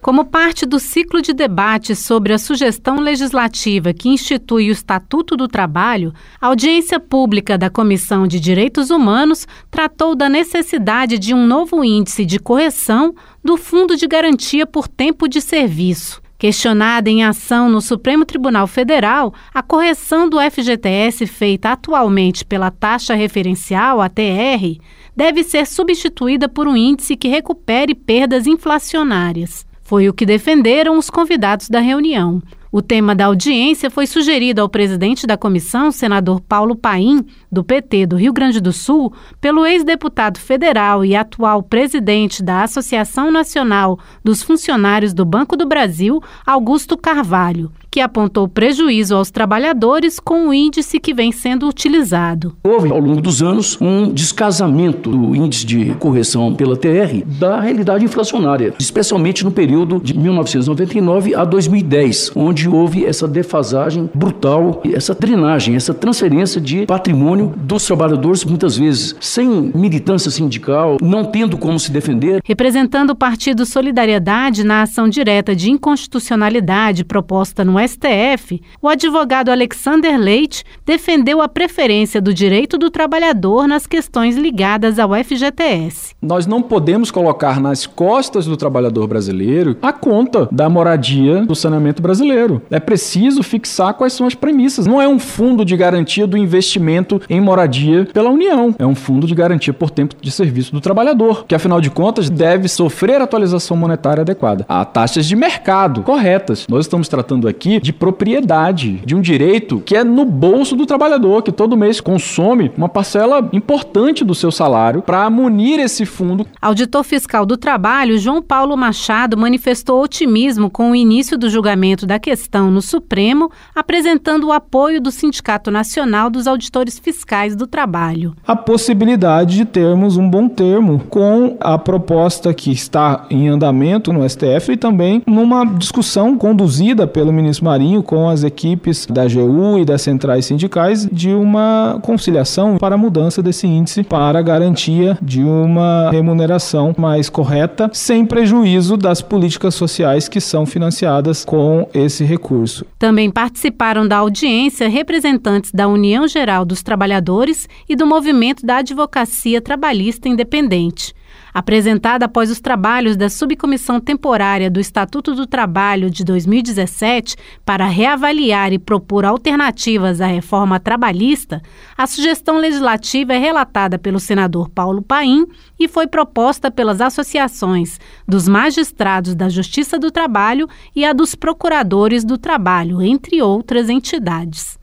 Como parte do ciclo de debate sobre a sugestão legislativa que institui o Estatuto do Trabalho, a audiência pública da Comissão de Direitos Humanos tratou da necessidade de um novo índice de correção do Fundo de Garantia por Tempo de Serviço. Questionada em ação no Supremo Tribunal Federal, a correção do FGTS feita atualmente pela taxa referencial, ATR, deve ser substituída por um índice que recupere perdas inflacionárias. Foi o que defenderam os convidados da reunião. O tema da audiência foi sugerido ao presidente da comissão, senador Paulo Paim, do PT do Rio Grande do Sul, pelo ex-deputado federal e atual presidente da Associação Nacional dos Funcionários do Banco do Brasil, Augusto Carvalho que apontou prejuízo aos trabalhadores com o índice que vem sendo utilizado. Houve, ao longo dos anos, um descasamento do índice de correção pela TR da realidade inflacionária, especialmente no período de 1999 a 2010, onde houve essa defasagem brutal, essa drenagem, essa transferência de patrimônio dos trabalhadores, muitas vezes sem militância sindical, não tendo como se defender. Representando o Partido Solidariedade na ação direta de inconstitucionalidade proposta no STF, o advogado Alexander Leite defendeu a preferência do direito do trabalhador nas questões ligadas ao FGTS. Nós não podemos colocar nas costas do trabalhador brasileiro a conta da moradia do saneamento brasileiro. É preciso fixar quais são as premissas. Não é um fundo de garantia do investimento em moradia pela União, é um fundo de garantia por tempo de serviço do trabalhador, que afinal de contas deve sofrer atualização monetária adequada. Há taxas de mercado corretas. Nós estamos tratando aqui aqui de propriedade, de um direito que é no bolso do trabalhador, que todo mês consome uma parcela importante do seu salário para munir esse fundo. Auditor fiscal do trabalho, João Paulo Machado, manifestou otimismo com o início do julgamento da questão no Supremo, apresentando o apoio do Sindicato Nacional dos Auditores Fiscais do Trabalho. A possibilidade de termos um bom termo com a proposta que está em andamento no STF e também numa discussão conduzida pelo ministro Marinho com as equipes da AGU e das centrais sindicais de uma conciliação para a mudança desse índice para a garantia de uma remuneração mais correta, sem prejuízo das políticas sociais que são financiadas com esse recurso. Também participaram da audiência representantes da União Geral dos Trabalhadores e do Movimento da Advocacia Trabalhista Independente. Apresentada após os trabalhos da Subcomissão Temporária do Estatuto do Trabalho de 2017 para reavaliar e propor alternativas à reforma trabalhista, a sugestão legislativa é relatada pelo senador Paulo Paim e foi proposta pelas associações dos magistrados da Justiça do Trabalho e a dos procuradores do trabalho, entre outras entidades.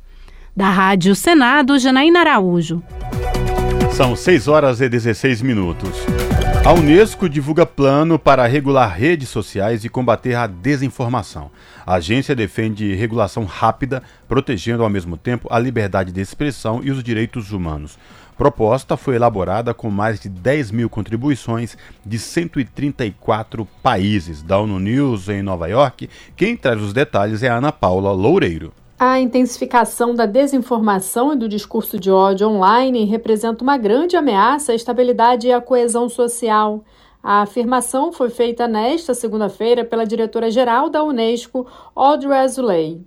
Da Rádio Senado, Janaína Araújo. São 6 horas e 16 minutos. A Unesco divulga plano para regular redes sociais e combater a desinformação. A agência defende regulação rápida, protegendo ao mesmo tempo a liberdade de expressão e os direitos humanos. Proposta foi elaborada com mais de 10 mil contribuições de 134 países. Da ONU News em Nova York, quem traz os detalhes é a Ana Paula Loureiro. A intensificação da desinformação e do discurso de ódio online representa uma grande ameaça à estabilidade e à coesão social. A afirmação foi feita nesta segunda-feira pela diretora-geral da Unesco, Audrey Azoulay.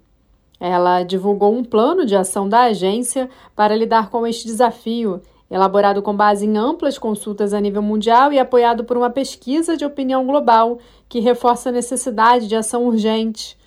Ela divulgou um plano de ação da agência para lidar com este desafio, elaborado com base em amplas consultas a nível mundial e apoiado por uma pesquisa de opinião global que reforça a necessidade de ação urgente.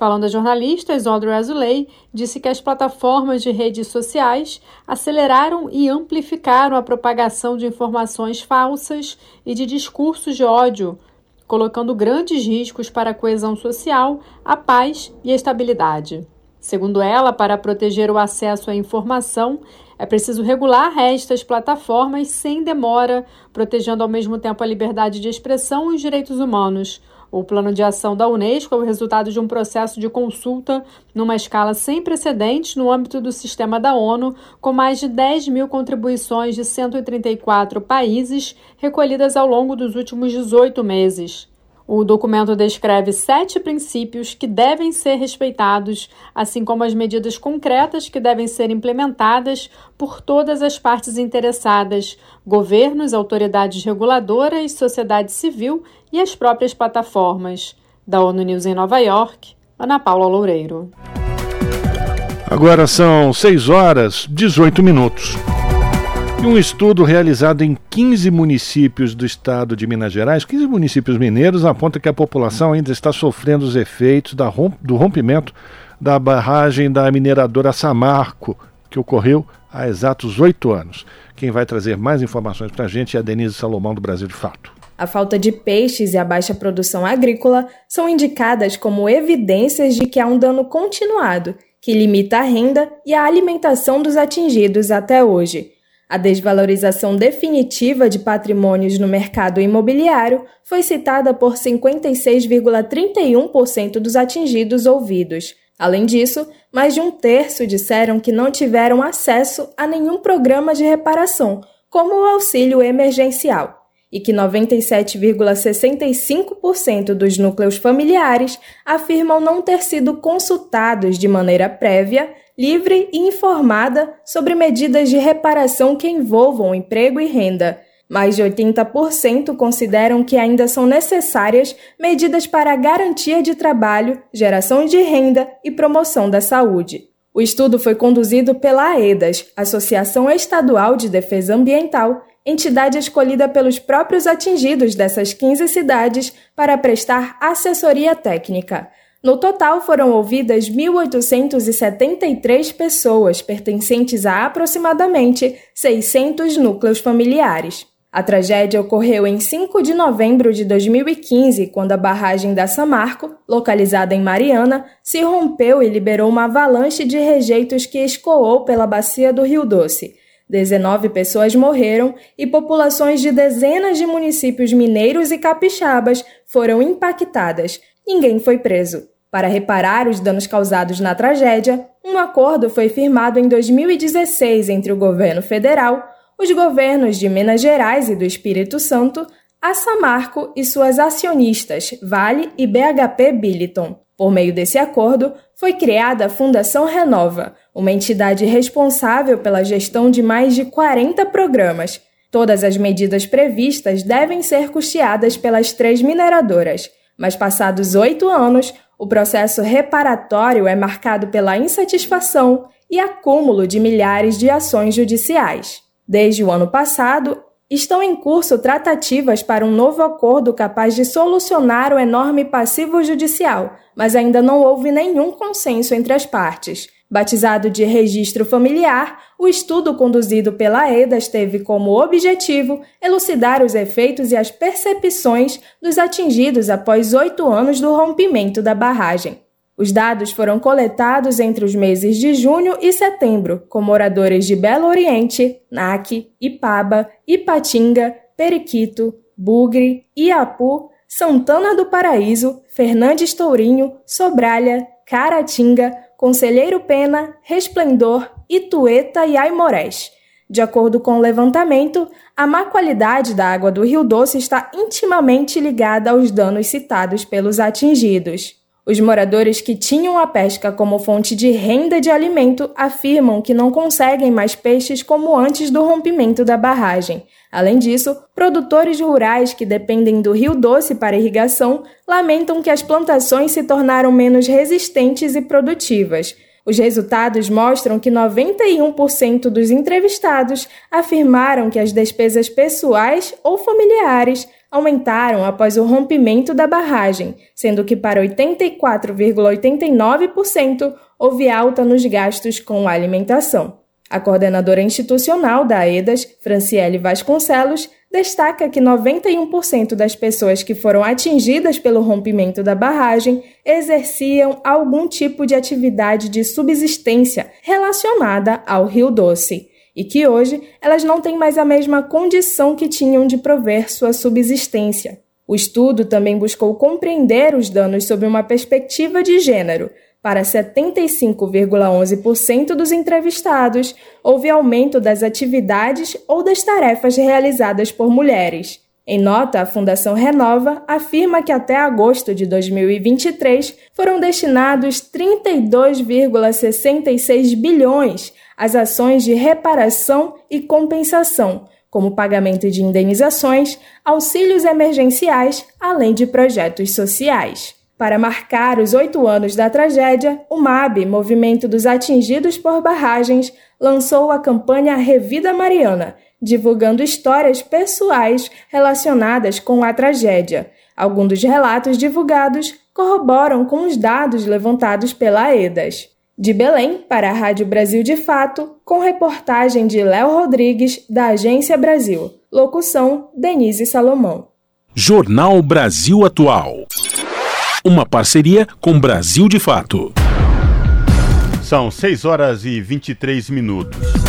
Falando a jornalistas, Audrey Azoulay disse que as plataformas de redes sociais aceleraram e amplificaram a propagação de informações falsas e de discursos de ódio, colocando grandes riscos para a coesão social, a paz e a estabilidade. Segundo ela, para proteger o acesso à informação, é preciso regular estas plataformas sem demora, protegendo ao mesmo tempo a liberdade de expressão e os direitos humanos o plano de ação da Unesco é o resultado de um processo de consulta numa escala sem precedentes no âmbito do sistema da ONU, com mais de 10 mil contribuições de 134 países recolhidas ao longo dos últimos 18 meses. O documento descreve sete princípios que devem ser respeitados, assim como as medidas concretas que devem ser implementadas por todas as partes interessadas: governos, autoridades reguladoras, sociedade civil e as próprias plataformas. Da ONU News em Nova York, Ana Paula Loureiro. Agora são 6 horas 18 minutos. E um estudo realizado em 15 municípios do estado de Minas Gerais, 15 municípios mineiros, aponta que a população ainda está sofrendo os efeitos romp do rompimento da barragem da mineradora Samarco, que ocorreu há exatos oito anos. Quem vai trazer mais informações para a gente é a Denise Salomão, do Brasil de Fato. A falta de peixes e a baixa produção agrícola são indicadas como evidências de que há um dano continuado, que limita a renda e a alimentação dos atingidos até hoje. A desvalorização definitiva de patrimônios no mercado imobiliário foi citada por 56,31% dos atingidos ouvidos. Além disso, mais de um terço disseram que não tiveram acesso a nenhum programa de reparação, como o auxílio emergencial e que 97,65% dos núcleos familiares afirmam não ter sido consultados de maneira prévia, livre e informada sobre medidas de reparação que envolvam emprego e renda. Mais de 80% consideram que ainda são necessárias medidas para garantia de trabalho, geração de renda e promoção da saúde. O estudo foi conduzido pela AEDAS, Associação Estadual de Defesa Ambiental, entidade escolhida pelos próprios atingidos dessas 15 cidades para prestar assessoria técnica. No total, foram ouvidas 1.873 pessoas, pertencentes a aproximadamente 600 núcleos familiares. A tragédia ocorreu em 5 de novembro de 2015, quando a barragem da Samarco, localizada em Mariana, se rompeu e liberou uma avalanche de rejeitos que escoou pela bacia do Rio Doce. 19 pessoas morreram e populações de dezenas de municípios mineiros e capixabas foram impactadas. Ninguém foi preso. Para reparar os danos causados na tragédia, um acordo foi firmado em 2016 entre o governo federal, os governos de Minas Gerais e do Espírito Santo, a Samarco e suas acionistas, Vale e BHP Billiton. Por meio desse acordo, foi criada a Fundação Renova, uma entidade responsável pela gestão de mais de 40 programas. Todas as medidas previstas devem ser custeadas pelas três mineradoras, mas passados oito anos, o processo reparatório é marcado pela insatisfação e acúmulo de milhares de ações judiciais. Desde o ano passado, estão em curso tratativas para um novo acordo capaz de solucionar o enorme passivo judicial, mas ainda não houve nenhum consenso entre as partes. Batizado de registro familiar, o estudo conduzido pela EDAS teve como objetivo elucidar os efeitos e as percepções dos atingidos após oito anos do rompimento da barragem. Os dados foram coletados entre os meses de junho e setembro, com moradores de Belo Oriente, Naque, Ipaba, Ipatinga, Periquito, Bugre, Iapu, Santana do Paraíso, Fernandes Tourinho, Sobralha, Caratinga, Conselheiro Pena, Resplendor, Itueta e Aimorés. De acordo com o levantamento, a má qualidade da água do Rio Doce está intimamente ligada aos danos citados pelos atingidos. Os moradores que tinham a pesca como fonte de renda de alimento afirmam que não conseguem mais peixes como antes do rompimento da barragem. Além disso, produtores rurais que dependem do Rio Doce para irrigação lamentam que as plantações se tornaram menos resistentes e produtivas. Os resultados mostram que 91% dos entrevistados afirmaram que as despesas pessoais ou familiares aumentaram após o rompimento da barragem, sendo que para 84,89% houve alta nos gastos com alimentação. A coordenadora institucional da AEDAS, Franciele Vasconcelos, destaca que 91% das pessoas que foram atingidas pelo rompimento da barragem exerciam algum tipo de atividade de subsistência relacionada ao Rio Doce e que hoje elas não têm mais a mesma condição que tinham de prover sua subsistência. O estudo também buscou compreender os danos sob uma perspectiva de gênero. Para 75,11% dos entrevistados, houve aumento das atividades ou das tarefas realizadas por mulheres. Em nota, a Fundação Renova afirma que até agosto de 2023 foram destinados 32,66 bilhões às ações de reparação e compensação, como pagamento de indenizações, auxílios emergenciais, além de projetos sociais. Para marcar os oito anos da tragédia, o MAB, Movimento dos Atingidos por Barragens, lançou a campanha Revida Mariana, divulgando histórias pessoais relacionadas com a tragédia. Alguns dos relatos divulgados corroboram com os dados levantados pela EDAS. De Belém, para a Rádio Brasil de Fato, com reportagem de Léo Rodrigues, da Agência Brasil. Locução: Denise Salomão. Jornal Brasil Atual. Uma parceria com Brasil de Fato. São 6 horas e 23 minutos.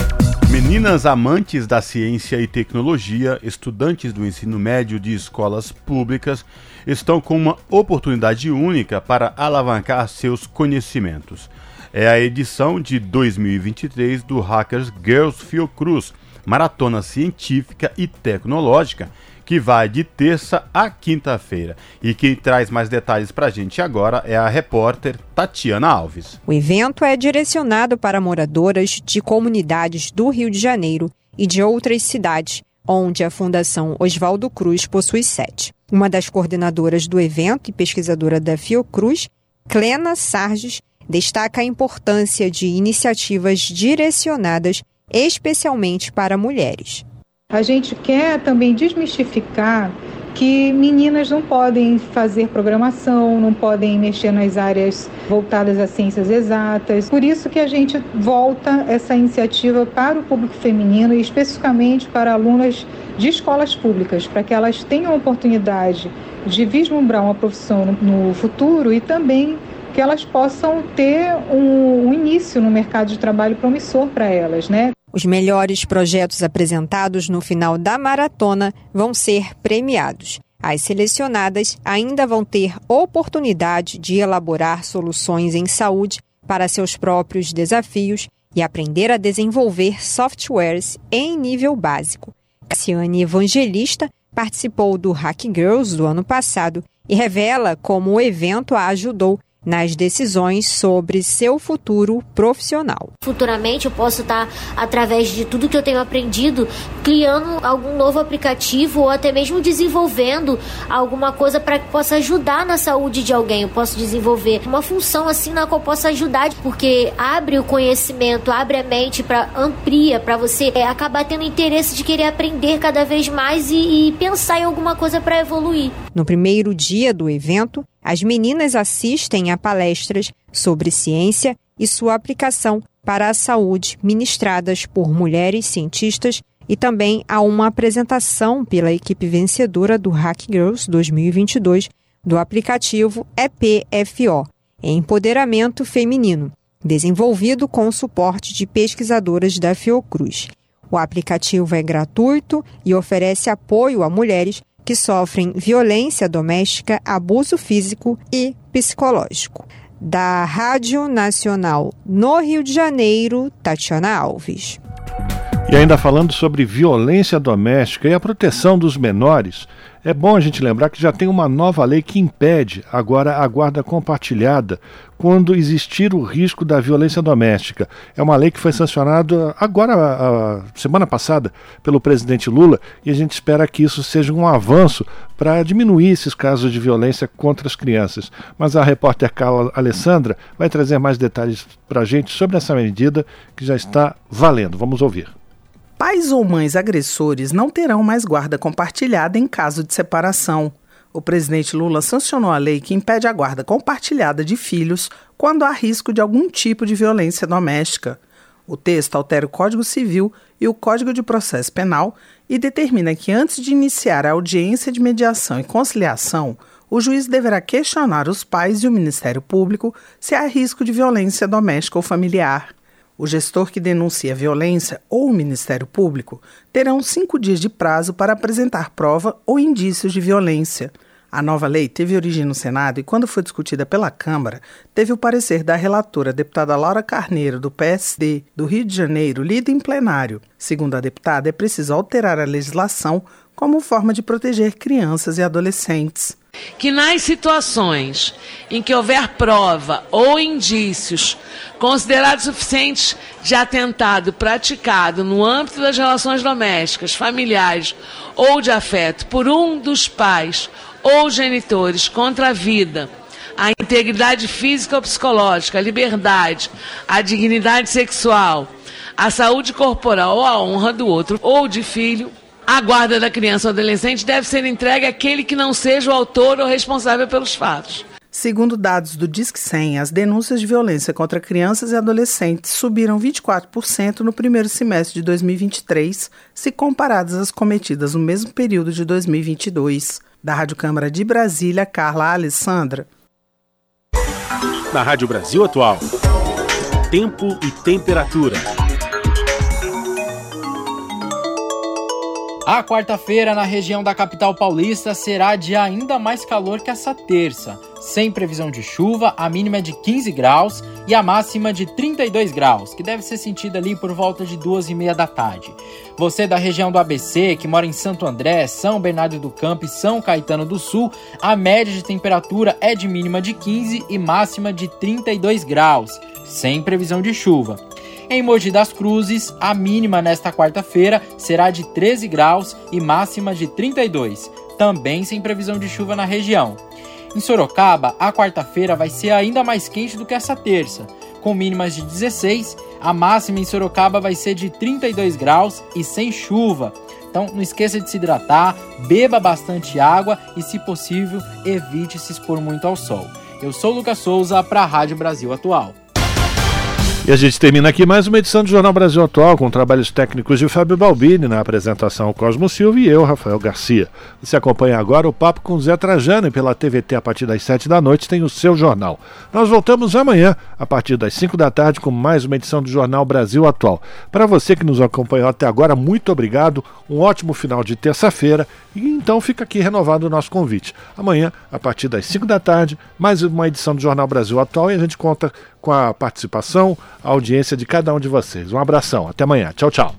Meninas amantes da ciência e tecnologia, estudantes do ensino médio de escolas públicas, estão com uma oportunidade única para alavancar seus conhecimentos. É a edição de 2023 do Hackers Girls Fiocruz, maratona científica e tecnológica, que vai de terça a quinta-feira. E quem traz mais detalhes para a gente agora é a repórter Tatiana Alves. O evento é direcionado para moradoras de comunidades do Rio de Janeiro e de outras cidades, onde a Fundação Oswaldo Cruz possui sede. Uma das coordenadoras do evento e pesquisadora da Fiocruz, Clena Sarges, destaca a importância de iniciativas direcionadas especialmente para mulheres. A gente quer também desmistificar que meninas não podem fazer programação, não podem mexer nas áreas voltadas às ciências exatas. Por isso que a gente volta essa iniciativa para o público feminino e especificamente para alunas de escolas públicas, para que elas tenham a oportunidade de vislumbrar uma profissão no futuro e também que elas possam ter um, um início no mercado de trabalho promissor para elas, né? Os melhores projetos apresentados no final da maratona vão ser premiados. As selecionadas ainda vão ter oportunidade de elaborar soluções em saúde para seus próprios desafios e aprender a desenvolver softwares em nível básico. Cassiane Evangelista participou do Hack Girls do ano passado e revela como o evento a ajudou nas decisões sobre seu futuro profissional. Futuramente eu posso estar, através de tudo que eu tenho aprendido, criando algum novo aplicativo ou até mesmo desenvolvendo alguma coisa para que possa ajudar na saúde de alguém. Eu posso desenvolver uma função assim na qual eu possa ajudar, porque abre o conhecimento, abre a mente para amplia, para você é, acabar tendo interesse de querer aprender cada vez mais e, e pensar em alguma coisa para evoluir. No primeiro dia do evento, as meninas assistem a palestras sobre ciência e sua aplicação para a saúde ministradas por mulheres cientistas e também a uma apresentação pela equipe vencedora do Hack Girls 2022 do aplicativo EPFO, Empoderamento Feminino, desenvolvido com o suporte de pesquisadoras da Fiocruz. O aplicativo é gratuito e oferece apoio a mulheres que sofrem violência doméstica, abuso físico e psicológico. Da Rádio Nacional no Rio de Janeiro, Tatiana Alves. E ainda falando sobre violência doméstica e a proteção dos menores, é bom a gente lembrar que já tem uma nova lei que impede agora a guarda compartilhada quando existir o risco da violência doméstica. É uma lei que foi sancionada agora, a semana passada, pelo presidente Lula, e a gente espera que isso seja um avanço para diminuir esses casos de violência contra as crianças. Mas a repórter Carla Alessandra vai trazer mais detalhes para a gente sobre essa medida que já está valendo. Vamos ouvir. Pais ou mães agressores não terão mais guarda compartilhada em caso de separação. O presidente Lula sancionou a lei que impede a guarda compartilhada de filhos quando há risco de algum tipo de violência doméstica. O texto altera o Código Civil e o Código de Processo Penal e determina que antes de iniciar a audiência de mediação e conciliação, o juiz deverá questionar os pais e o Ministério Público se há risco de violência doméstica ou familiar. O gestor que denuncia violência ou o Ministério Público terão cinco dias de prazo para apresentar prova ou indícios de violência. A nova lei teve origem no Senado e, quando foi discutida pela Câmara, teve o parecer da relatora, deputada Laura Carneiro, do PSD do Rio de Janeiro, lido em plenário. Segundo a deputada, é preciso alterar a legislação como forma de proteger crianças e adolescentes que nas situações em que houver prova ou indícios considerados suficientes de atentado praticado no âmbito das relações domésticas, familiares ou de afeto por um dos pais ou genitores contra a vida, a integridade física ou psicológica, a liberdade, a dignidade sexual, a saúde corporal ou a honra do outro ou de filho, a guarda da criança ou adolescente deve ser entregue àquele que não seja o autor ou responsável pelos fatos. Segundo dados do Disque 100, as denúncias de violência contra crianças e adolescentes subiram 24% no primeiro semestre de 2023, se comparadas às cometidas no mesmo período de 2022. Da Rádio Câmara de Brasília, Carla Alessandra. Na Rádio Brasil Atual, tempo e temperatura. A quarta-feira na região da capital paulista será de ainda mais calor que essa terça. Sem previsão de chuva, a mínima é de 15 graus e a máxima de 32 graus, que deve ser sentida ali por volta de duas e meia da tarde. Você da região do ABC, que mora em Santo André, São Bernardo do Campo e São Caetano do Sul, a média de temperatura é de mínima de 15 e máxima de 32 graus, sem previsão de chuva. Em Mogi das Cruzes, a mínima nesta quarta-feira será de 13 graus e máxima de 32, também sem previsão de chuva na região. Em Sorocaba, a quarta-feira vai ser ainda mais quente do que essa terça, com mínimas de 16, a máxima em Sorocaba vai ser de 32 graus e sem chuva. Então não esqueça de se hidratar, beba bastante água e, se possível, evite se expor muito ao sol. Eu sou Lucas Souza para a Rádio Brasil Atual. E a gente termina aqui mais uma edição do Jornal Brasil Atual com trabalhos técnicos de Fábio Balbini, na apresentação Cosmo Silva e eu, Rafael Garcia. Você acompanha agora o papo com Zé Trajano e pela TVT a partir das 7 da noite tem o seu jornal. Nós voltamos amanhã a partir das 5 da tarde com mais uma edição do Jornal Brasil Atual. Para você que nos acompanhou até agora, muito obrigado, um ótimo final de terça-feira e então fica aqui renovado o nosso convite. Amanhã, a partir das 5 da tarde, mais uma edição do Jornal Brasil Atual e a gente conta com a participação, a audiência de cada um de vocês. Um abração, até amanhã. Tchau, tchau.